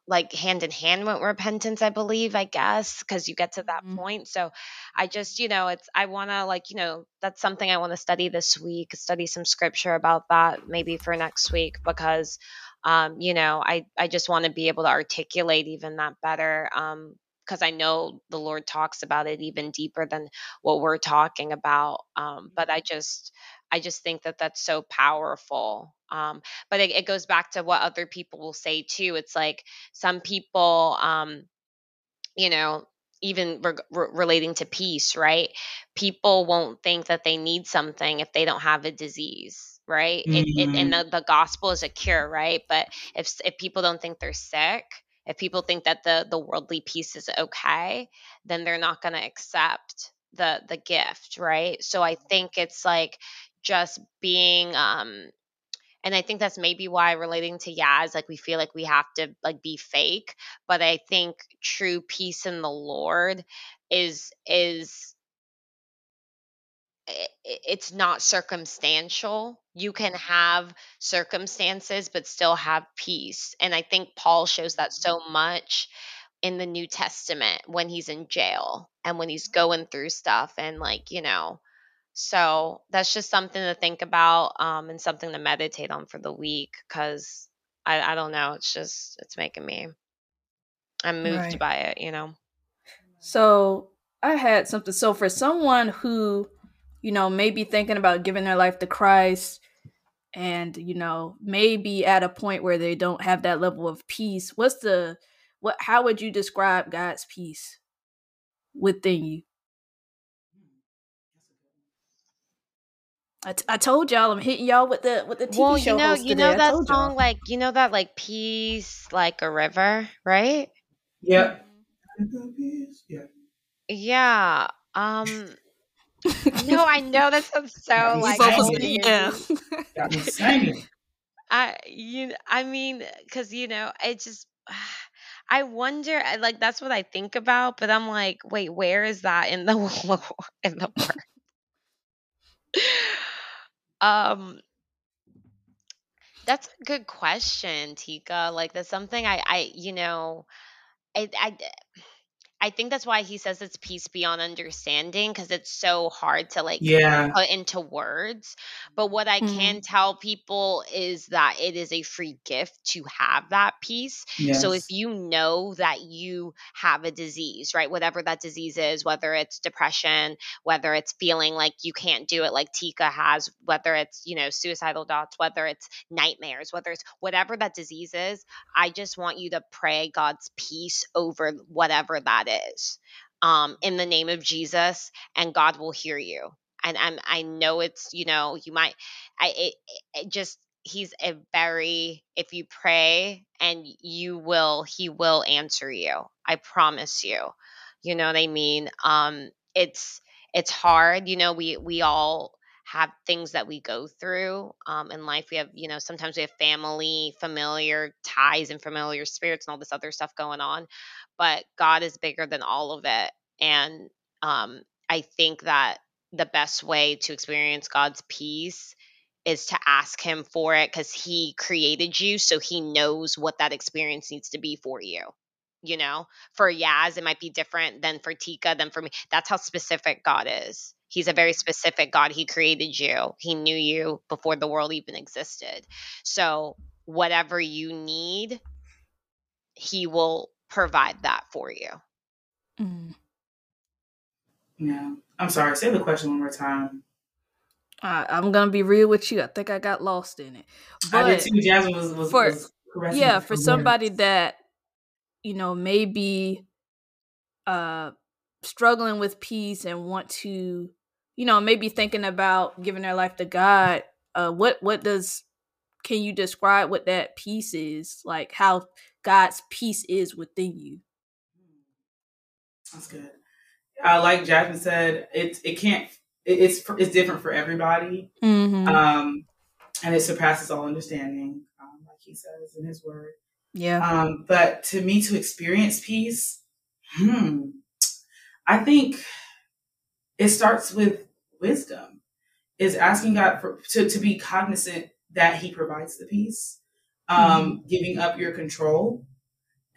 like hand in hand with repentance i believe i guess because you get to that mm-hmm. point so i just you know it's i want to like you know that's something i want to study this week study some scripture about that maybe for next week because um you know i i just want to be able to articulate even that better um because I know the Lord talks about it even deeper than what we're talking about. Um, but I mm-hmm. just, I just think that that's so powerful. Um, but it, it, goes back to what other people will say too. It's like some people, um, you know, even re- re- relating to peace, right? People won't think that they need something if they don't have a disease, right? Mm-hmm. It, it, and mm-hmm. the, the gospel is a cure, right? But if if people don't think they're sick, if people think that the the worldly peace is okay then they're not going to accept the the gift right so i think it's like just being um and i think that's maybe why relating to yaz like we feel like we have to like be fake but i think true peace in the lord is is it's not circumstantial. You can have circumstances but still have peace. And I think Paul shows that mm-hmm. so much in the New Testament when he's in jail and when he's mm-hmm. going through stuff and like, you know, so that's just something to think about um, and something to meditate on for the week because I, I don't know. It's just, it's making me, I'm moved right. by it, you know. So I had something. So for someone who you know, maybe thinking about giving their life to Christ and, you know, maybe at a point where they don't have that level of peace, what's the what how would you describe God's peace within you? I, t- I told y'all I'm hitting y'all with the with the TV well, show. you know, host you today. know that song, y'all. like you know that like peace like a river, right? Yep. Yeah. Yeah. Um, [LAUGHS] no, I know that sounds so like yeah. Got me singing. [LAUGHS] I you I mean cuz you know, it just [SIGHS] I wonder like that's what I think about, but I'm like, wait, where is that in the [LAUGHS] in the word? Um that's a good question, Tika. Like that's something I I you know, I I I think that's why he says it's peace beyond understanding because it's so hard to like Yeah. put into words. But what I Mhm. can tell people is that it is a free gift to have that peace. So if you know that you have a disease, right, whatever that disease is, whether it's depression, whether it's feeling like you can't do it like Tika has, whether it's, you know, suicidal thoughts, whether it's nightmares, whether it's whatever that disease is, I just want you to pray God's peace over whatever that is um, in the name of Jesus, and God will hear you. And I'm, I know it's, you know, you might, I, it, it just, he's a very, if you pray and you will, he will answer you. I promise you. You know what I mean? Um, it's, it's hard. You know, we, we all, have things that we go through um, in life. We have, you know, sometimes we have family, familiar ties, and familiar spirits, and all this other stuff going on. But God is bigger than all of it. And um, I think that the best way to experience God's peace is to ask Him for it because He created you. So He knows what that experience needs to be for you. You know, for Yaz, it might be different than for Tika, than for me. That's how specific God is. He's a very specific God. He created you, He knew you before the world even existed. So, whatever you need, He will provide that for you. Mm. Yeah. I'm sorry. Say the question one more time. I, I'm gonna be real with you. I think I got lost in it. I did But too. Jasmine was, was, for- was yeah, me for words. somebody that you know maybe uh struggling with peace and want to you know maybe thinking about giving their life to God, uh what what does can you describe what that peace is? Like how God's peace is within you. That's good. Uh, like Jasmine said, it it can't. It, it's it's different for everybody, Mm-hmm. um, and it surpasses all understanding, um, like he says in his word. Yeah. Um, but to me, to experience peace, hmm, I think it starts with wisdom. Is asking God for to to be cognizant that He provides the peace, um, giving up your control,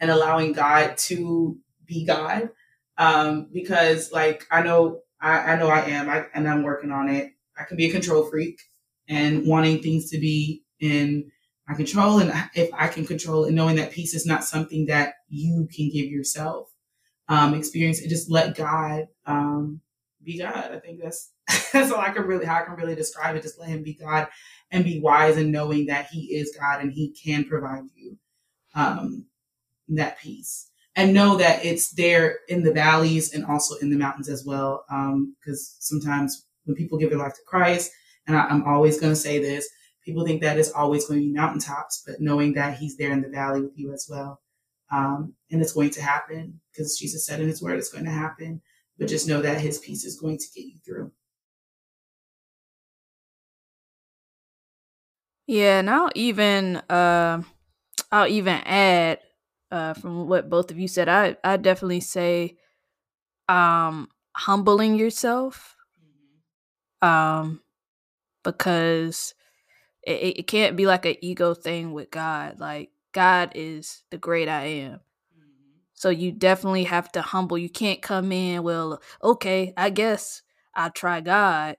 and allowing God to be God. Um, because like I know I, I know I am, I, and I'm working on it. I can be a control freak and wanting things to be in my control, and if I can control it, knowing that peace is not something that you can give yourself. Um, experience and Just let God um, be God. I think that's [LAUGHS] that's all I can really how I can really describe it. Just let Him be God and be wise in knowing that He is God and He can provide you um, that peace and know that it's there in the valleys and also in the mountains as well. Because sometimes when people give their life to Christ, and I, I'm always going to say this, people think that it's always going to be mountaintops, but knowing that He's there in the valley with you as well Um, and it's going to happen because Jesus said in his word it's going to happen. But just know that his peace is going to get you through. Yeah, and I'll even uh, I'll even add uh, from what both of you said. I I definitely say um, humbling yourself, um, because it, it can't be like an ego thing with God. Like God is the great I am. So you definitely have to humble. You can't come in, well, okay, I guess I'll try God.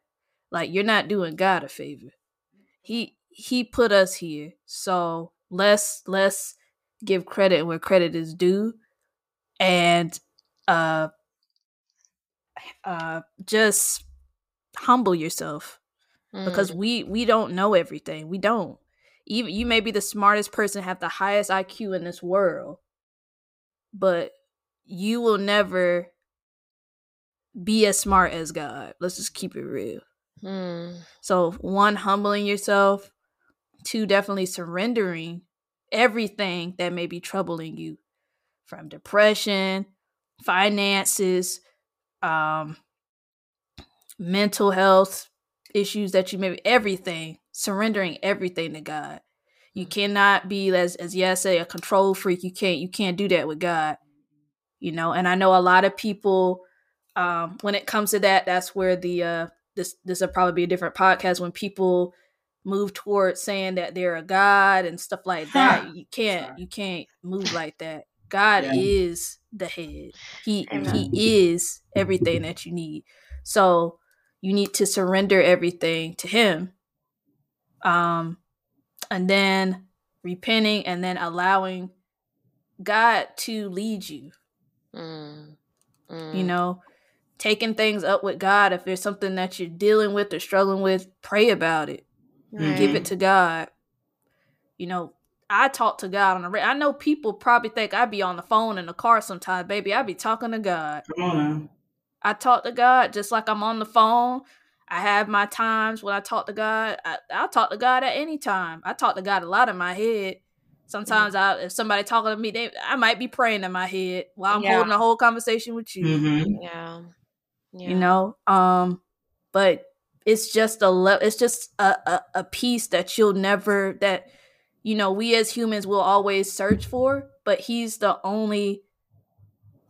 Like you're not doing God a favor. He he put us here. So let's let's give credit where credit is due and uh uh just humble yourself because Mm. we we don't know everything. We don't. Even you may be the smartest person, have the highest IQ in this world, but you will never be as smart as God. Let's just keep it real. Mm. So, one, humbling yourself. Two, definitely surrendering everything that may be troubling you from depression, finances, um, mental health issues that you may everything, surrendering everything to God. You cannot be as as yeah, I say a control freak. You can't you can't do that with God. You know, and I know a lot of people um when it comes to that, that's where the uh this this will probably be a different podcast when people move towards saying that they're a god and stuff like [LAUGHS] that. You can't Sorry. you can't move [LAUGHS] like that. God Yeah. is the head. He Amen. he is everything that you need. So you need to surrender everything to him. Um and then repenting and then allowing God to lead you Mm. you Mm. know taking things up with god if there's something that you're dealing with or struggling with pray about it Right. give it to god you know i talk to god on the re- i know people probably think I'd be on the phone in the car sometimes baby I'd be talking to god Come on now. I talk to god just like i'm on the phone i have my times when i talk to god I, i'll talk to god at any time i talk to god a lot in my head sometimes I, if somebody talking to me they, i might be praying in my head while i'm Yeah. holding a whole conversation with you Mm-hmm. Yeah. Yeah. you know um but it's just a le- it's just a, a a piece that you'll never that you know we as humans will always search for but he's the only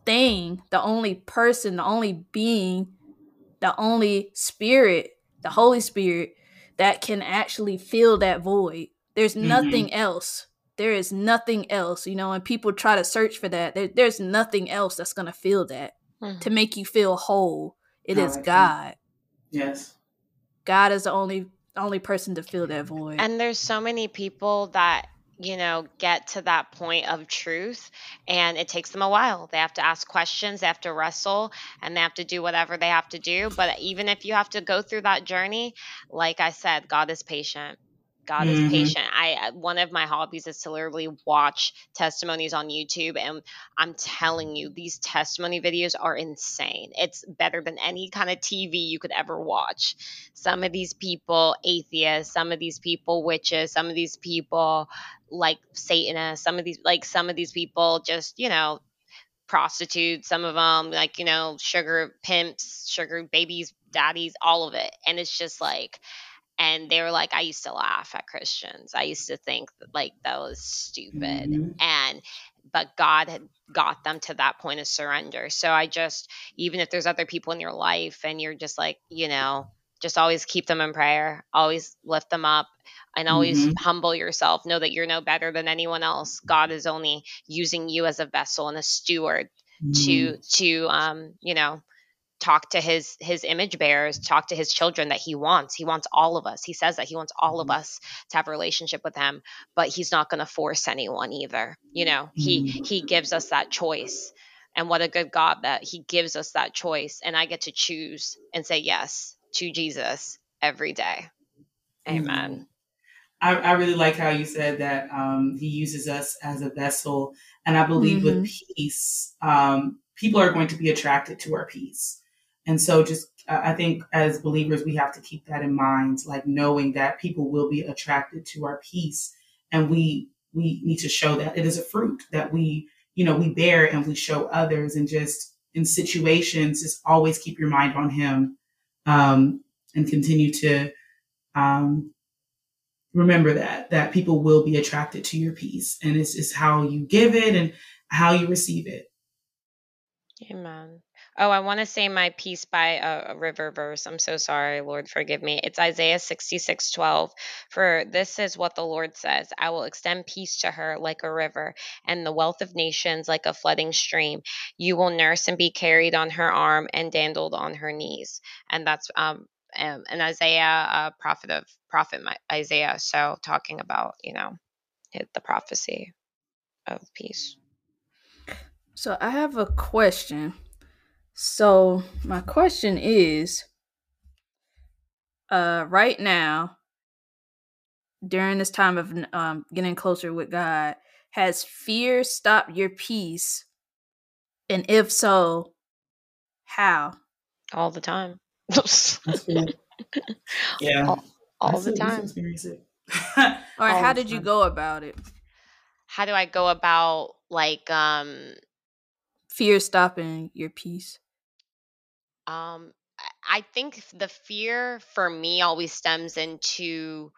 thing the only person the only being the only spirit the holy spirit that can actually fill that void there's Mhm. nothing else there is nothing else you know and people try to search for that there, there's nothing else that's going to fill that Mhm. to make you feel whole. It I is like that. God. Yes. God is the only only person to fill that void. And there's so many people that, you know, get to that point of truth and it takes them a while. They have to ask questions, they have to wrestle, and they have to do whatever they have to do. But even if you have to go through that journey, like I said, God is patient. God is Mhm. patient. I I- one of my hobbies is to literally watch testimonies on YouTube and I'm telling you these testimony videos are insane. It's better than any kind of TV you could ever watch some of these people atheists some of these people witches some of these people like satanists some of these like some of these people just you know prostitutes some of them like you know sugar pimps sugar babies daddies all of it and it's just like and they were like i used to laugh at christians. I used to think that, like that was stupid. Mhm. and but god had got them to that point of surrender. So i just even if there's other people in your life and you're just like you know just always keep them in prayer always lift them up and always Mhm. humble yourself know that you're no better than anyone else. God is only using you as a vessel and a steward to to um you know talk to his his image bearers talk to his children that he wants. He wants all of us. He says that he wants all of Mhm. us to have a relationship with him but he's not going to force anyone either you know? He Mhm. he gives us that choice. And what a good god that he gives us that choice. And i get to choose and say yes to jesus every day. Amen. I, I really like how you said that um, he uses us as a vessel. And I believe with peace, um, people are going to be attracted to our peace. And so just, I think as believers, we have to keep that in mind, like knowing that people will be attracted to our peace. And we, we need to show that it is a fruit that we, you know, we bear and we show others and just in situations, just always keep your mind on him um, and continue to um, remember that, that people will be attracted to your peace. And it's just how you give it and how you receive it. Amen. Oh, I want to say my piece by a, a river verse. I'm so sorry, Lord, forgive me. It's Isaiah 66 12. For this is what the Lord says I will extend peace to her like a river, and the wealth of nations like a flooding stream. You will nurse and be carried on her arm and dandled on her knees. And that's um, um an Isaiah, uh, prophet of prophet Isaiah. So talking about, you know, the prophecy of peace. So I have a question. So my question is uh right now during this time of um getting closer with God has fear stopped your peace? And if so how? All the time. [LAUGHS] Yeah. All, all the time. or how did you go about it? How do i go about like um fear stopping your peace um, I think the fear for me always stems into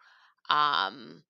um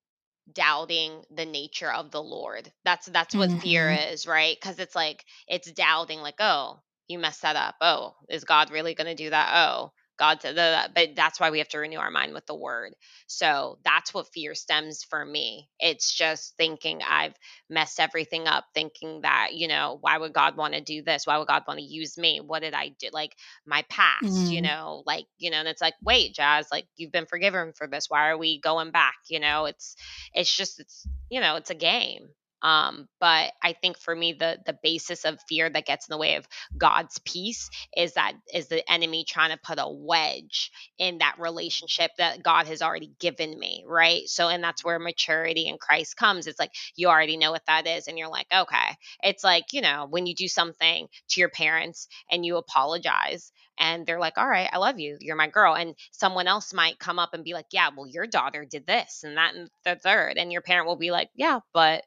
doubting the nature of the Lord. That's that's what mm-hmm. fear is, right? Cuz it's like it's doubting like, "Oh, you messed that up. Oh, is God really going to do that? Oh, God said that, but that's why we have to renew our mind with the word. So that's what fear stems for me. It's just thinking I've messed everything up, thinking that, you know, why would God want to do this? Why would God want to use me? What did I do? Like my past, mm. you know, like, you know, and it's like, wait, Jazz, like you've been forgiven for this. Why are we going back? You know, it's, it's just, it's, you know, it's a game. Um, but I think for me, the the basis of fear that gets in the way of God's peace is that is the enemy trying to put a wedge in that relationship that God has already given me, right? So, and that's where maturity in Christ comes. It's like you already know what that is, and you're like, okay. It's like you know when you do something to your parents and you apologize and they're like, all right, I love you. You're my girl. And someone else might come up and be like, yeah, well, your daughter did this and that and the third. And your parent will be like, yeah, but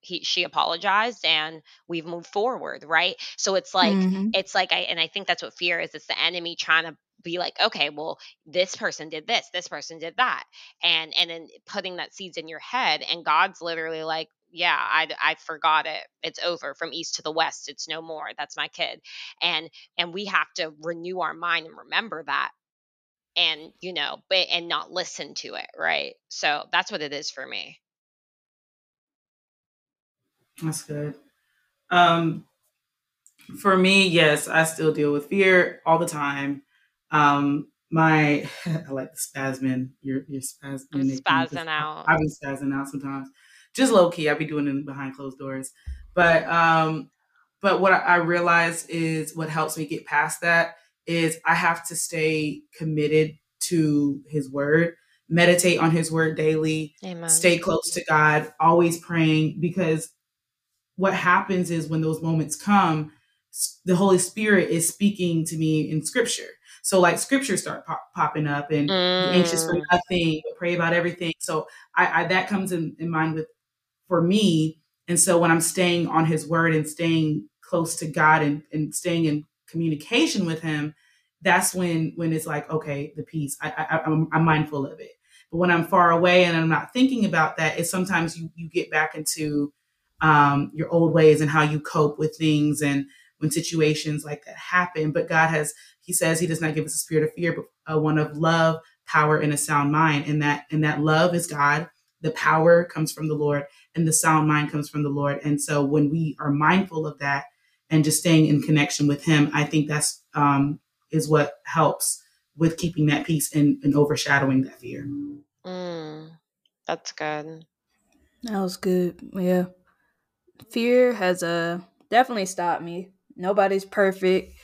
he she apologized and we've moved forward right? So it's like mm-hmm. it's like i and i think that's what fear is it's the enemy trying to be like okay well this person did this this person did that and and then putting that seeds in your head and god's literally like yeah i i forgot it it's over from east to the west it's no more that's my kid and and we have to renew our mind and remember that and you know but and not listen to it right? So that's what it is for me that's good. Um, for me, yes, I still deal with fear all the time. Um, my [LAUGHS] I like the spasmin. You're you're spasmin. I'm spazzing out. I've been spazzing out sometimes. Just low key. I be doing it behind closed doors. But um, but what I realize is what helps me get past that is I have to stay committed to His Word, meditate on His Word daily, Amen. stay close to God, always praying because what happens is when those moments come, the Holy Spirit is speaking to me in scripture. So like scriptures start pop, popping up and mm. anxious for mm. nothing, pray about everything. So I, I that comes in, in mind with for me. And so when I'm staying on his word and staying close to God and, and staying in communication with him, that's when when it's like, okay, the peace. I, I I'm, I'm mindful of it. But when I'm far away and I'm not thinking about that, it's sometimes you you get back into um, your old ways and how you cope with things and when situations like that happen. But God has, He says He does not give us a spirit of fear, but a one of love, power, and a sound mind. And that and that love is God. The power comes from the Lord, and the sound mind comes from the Lord. And so when we are mindful of that and just staying in connection with Him, I think that's um, is what helps with keeping that peace and, and overshadowing that fear. Mm, that's good. That was good. Yeah fear has uh definitely stopped me. Nobody's perfect.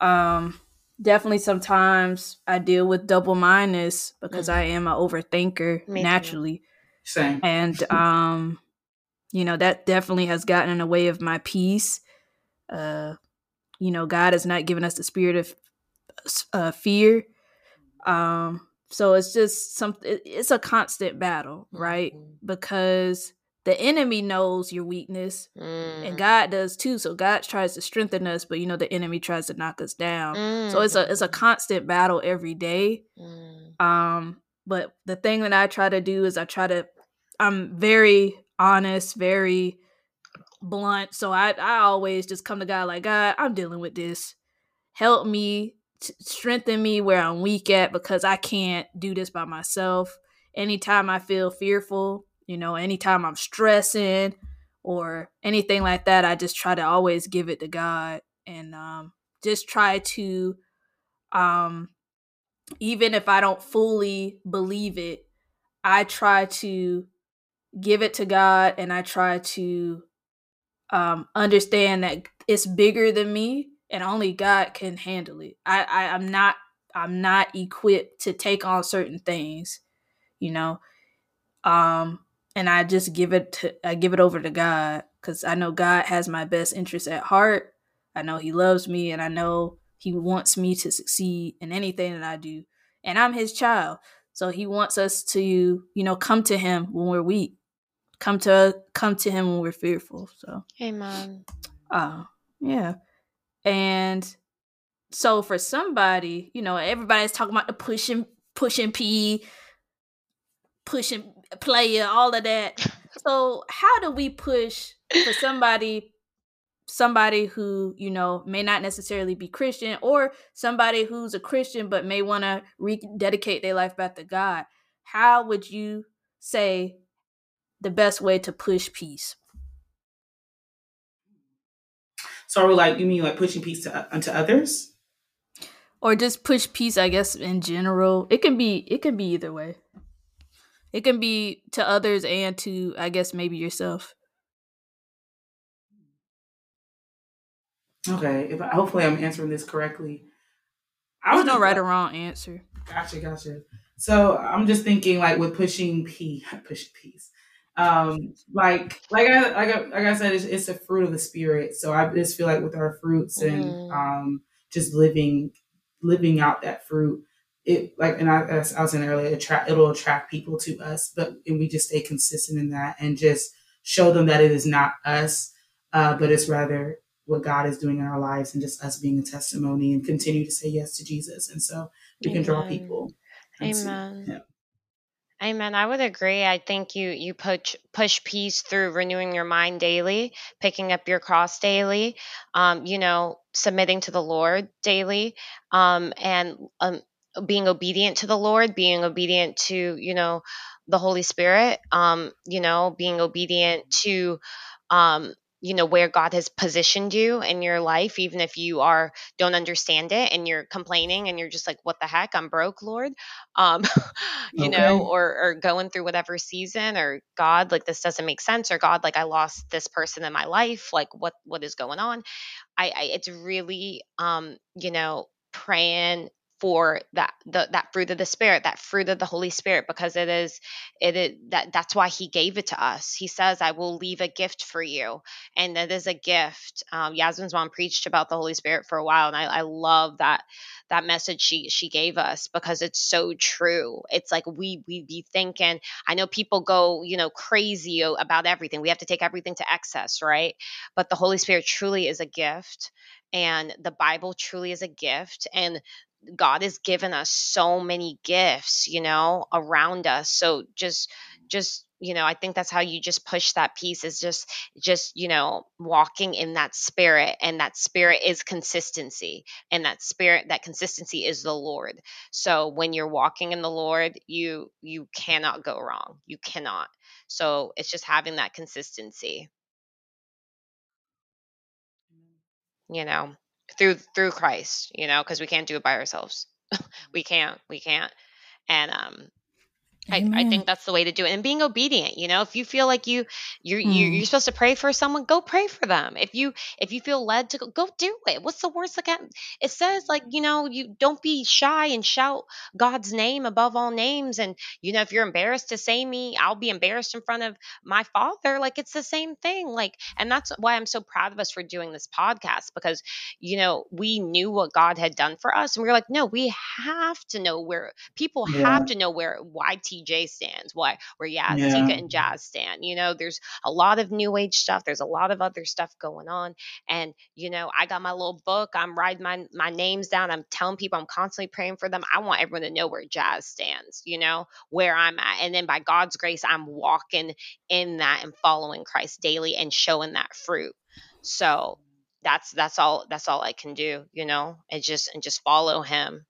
Um definitely sometimes I deal with double mindedness because mm-hmm. I am an overthinker Me naturally. Too. Same. And [LAUGHS] um you know that definitely has gotten in the way of my peace. Uh you know God has not given us the spirit of uh, fear. Um so it's just something it's a constant battle, right? Mm-hmm. Because the enemy knows your weakness and Mm. God does too. So God tries to strengthen us, but you know the enemy tries to knock us down. So it's Mm. a it's a constant battle every day. Mm. Um, but the thing that I try to do is I try to I'm very honest, very blunt. So I I always just come to God like God, I'm dealing with this. Help me, t- strengthen me where I'm weak at because I can't do this by myself. Anytime I feel fearful, you know, anytime I'm stressing or anything like that, I just try to always give it to God and um just try to um even if I don't fully believe it, I try to give it to God and I try to um, understand that it's bigger than me and only God can handle it. I, I I'm not I'm not equipped to take on certain things, you know. Um, and I just give it to I give it over to God because I know God has my best interest at heart. I know He loves me and I know He wants me to succeed in anything that I do. And I'm His child, so He wants us to you know come to Him when we're weak come to come to him when we're fearful so Amen. uh yeah and so for somebody you know everybody's talking about the pushing pushing p pushing player all of that. So how do we push for somebody somebody who you know may not necessarily be christian or somebody who's a christian but may want to rededicate their life back to god? How would you say the best way to push peace? So are we like you mean like pushing peace to unto others? or just push peace i guess in general. It can be it can be either way it can be to others and to i guess maybe yourself Okay. If hopefully I'm answering this correctly. I there's was no right like- or wrong answer Gotcha, gotcha. So I'm just thinking like with pushing P, [LAUGHS] pushing peace. Um, like like I like I, like I said, it's, it's a fruit of the spirit. So I just feel like with our fruits and Mm. um, just living living out that fruit, it like and I, as I was saying earlier, attract it'll attract people to us. But and we just stay consistent in that and just show them that it is not us, uh, but it's rather what God is doing in our lives and just us being a testimony and continue to say yes to Jesus. And so we can draw people. Amen. Him. Amen. I would agree. I think you you push push peace through renewing your mind daily, picking up your cross daily, um, you know, submitting to the Lord daily, um, and um, being obedient to the Lord, being obedient to you know the Holy Spirit, um, you know, being obedient to um, you know where God has positioned you in your life, even if you are don't understand it and you're complaining and you're just like, what the heck, I'm broke, Lord. Um, [LAUGHS] you Okay. know, or or going through whatever season, or God, like this doesn't make sense, or God, like I lost this person in my life, like what what is going on? I, I it's really um, you know, praying for that the, that fruit of the spirit that fruit of the holy spirit because it is it is that that's why he gave it to us. He says i will leave a gift for you. And that is a gift. Um, yasmin's mom preached about the holy spirit for a while and I, I love that that message she she gave us because it's so true. It's like we we be thinking i know people go you know crazy about everything. We have to take everything to excess right? But the holy spirit truly is a gift and the bible truly is a gift and god has given us so many gifts you know around us. So just just you know i think that's how you just push that peace is just just you know walking in that spirit and that spirit is consistency and that spirit that consistency is the lord. So when you're walking in the lord you you cannot go wrong. You cannot. So it's just having that consistency. You know through through christ you know because we can't do it by ourselves. [LAUGHS] We can't we can't. And um I, I think that's the way to do it and being obedient you know if you feel like you you're you Mm. you're supposed to pray for someone go pray for them if you if you feel led to go, go do it what's the worst that can it says like you know you don't be shy and shout god's name above all names and you know if you're embarrassed to say me i'll be embarrassed in front of my father like it's the same thing like and that's why i'm so proud of us for doing this podcast because you know we knew what god had done for us and we were like no we have to know where people Yeah. have to know where why TJ stands, what where Yaz, Yeah. Tika and Jazz stand. You know, there's a lot of new age stuff. There's a lot of other stuff going on. And, you know, I got my little book. I'm writing my my names down. I'm telling people I'm constantly praying for them. I want everyone to know where Jazz stands, you know, where I'm at. And then by God's grace, I'm walking in that and following Christ daily and showing that fruit. So that's that's all that's all I can do, you know, and just and just follow him.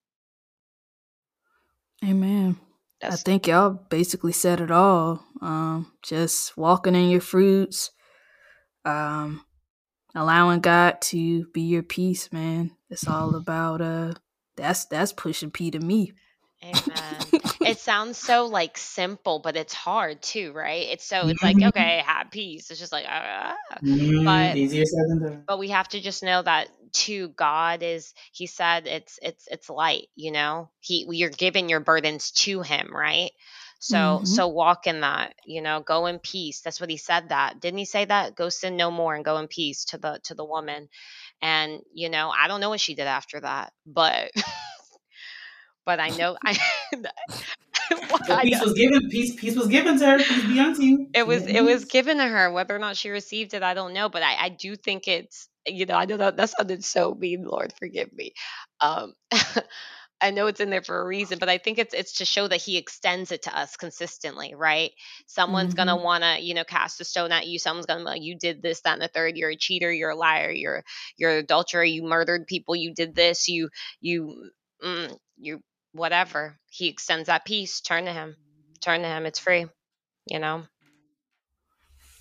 Amen. I think y'all basically said it all. Um, just walking in your fruits, um, allowing God to be your peace, man. It's all about uh that's that's pushing P to me. Amen. [LAUGHS] it sounds so like simple, but it's hard too, right? It's so it's like Mhm. okay, have peace. It's just like ah. Mm, But- easier said than done. but we have to just know that to God is He said it's it's it's light, you know. He you're giving your burdens to Him, right? So Mhm. so walk in that, you know. Go in peace. That's what He said. That didn't He say that? Go sin no more and go in peace to the to the woman. And you know, I don't know what she did after that, but [LAUGHS] but I know I. [LAUGHS] [LAUGHS] I peace was given. Peace, peace was given to her. Peace be unto you. it was it was given to her whether or not she received it i don't know but i i do think it's you know i know that that sounded so mean lord forgive me. Um [LAUGHS] i know it's in there for a reason but i think it's it's to show that he extends it to us consistently right? Someone's gonna want to you know cast a stone at you someone's gonna be like you did this that and the third you're a cheater you're a liar you're you're an adulterer you murdered people you did this you you mm, you whatever. He extends that peace turn to him turn to him it's free you know?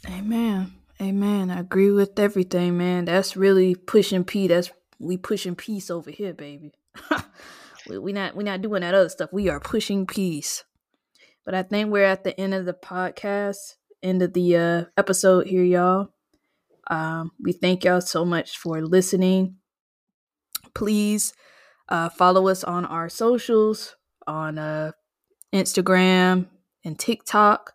Amen. Amen. I agree with everything, man. That's really pushing P. That's we pushing peace over here, baby. [LAUGHS] we, we not we not doing that other stuff. We are pushing peace. But I think we're at the end of the podcast, end of the uh, episode here, y'all. Um, we thank y'all so much for listening. Please uh, follow us on our socials on uh, Instagram and TikTok.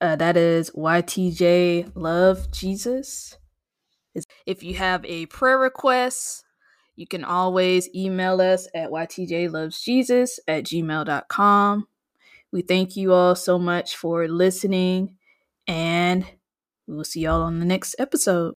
Uh, that is YTJ Love Jesus. If you have a prayer request, you can always email us at ytjlovesjesus at gmail.com. We thank you all so much for listening, and we will see y'all on the next episode.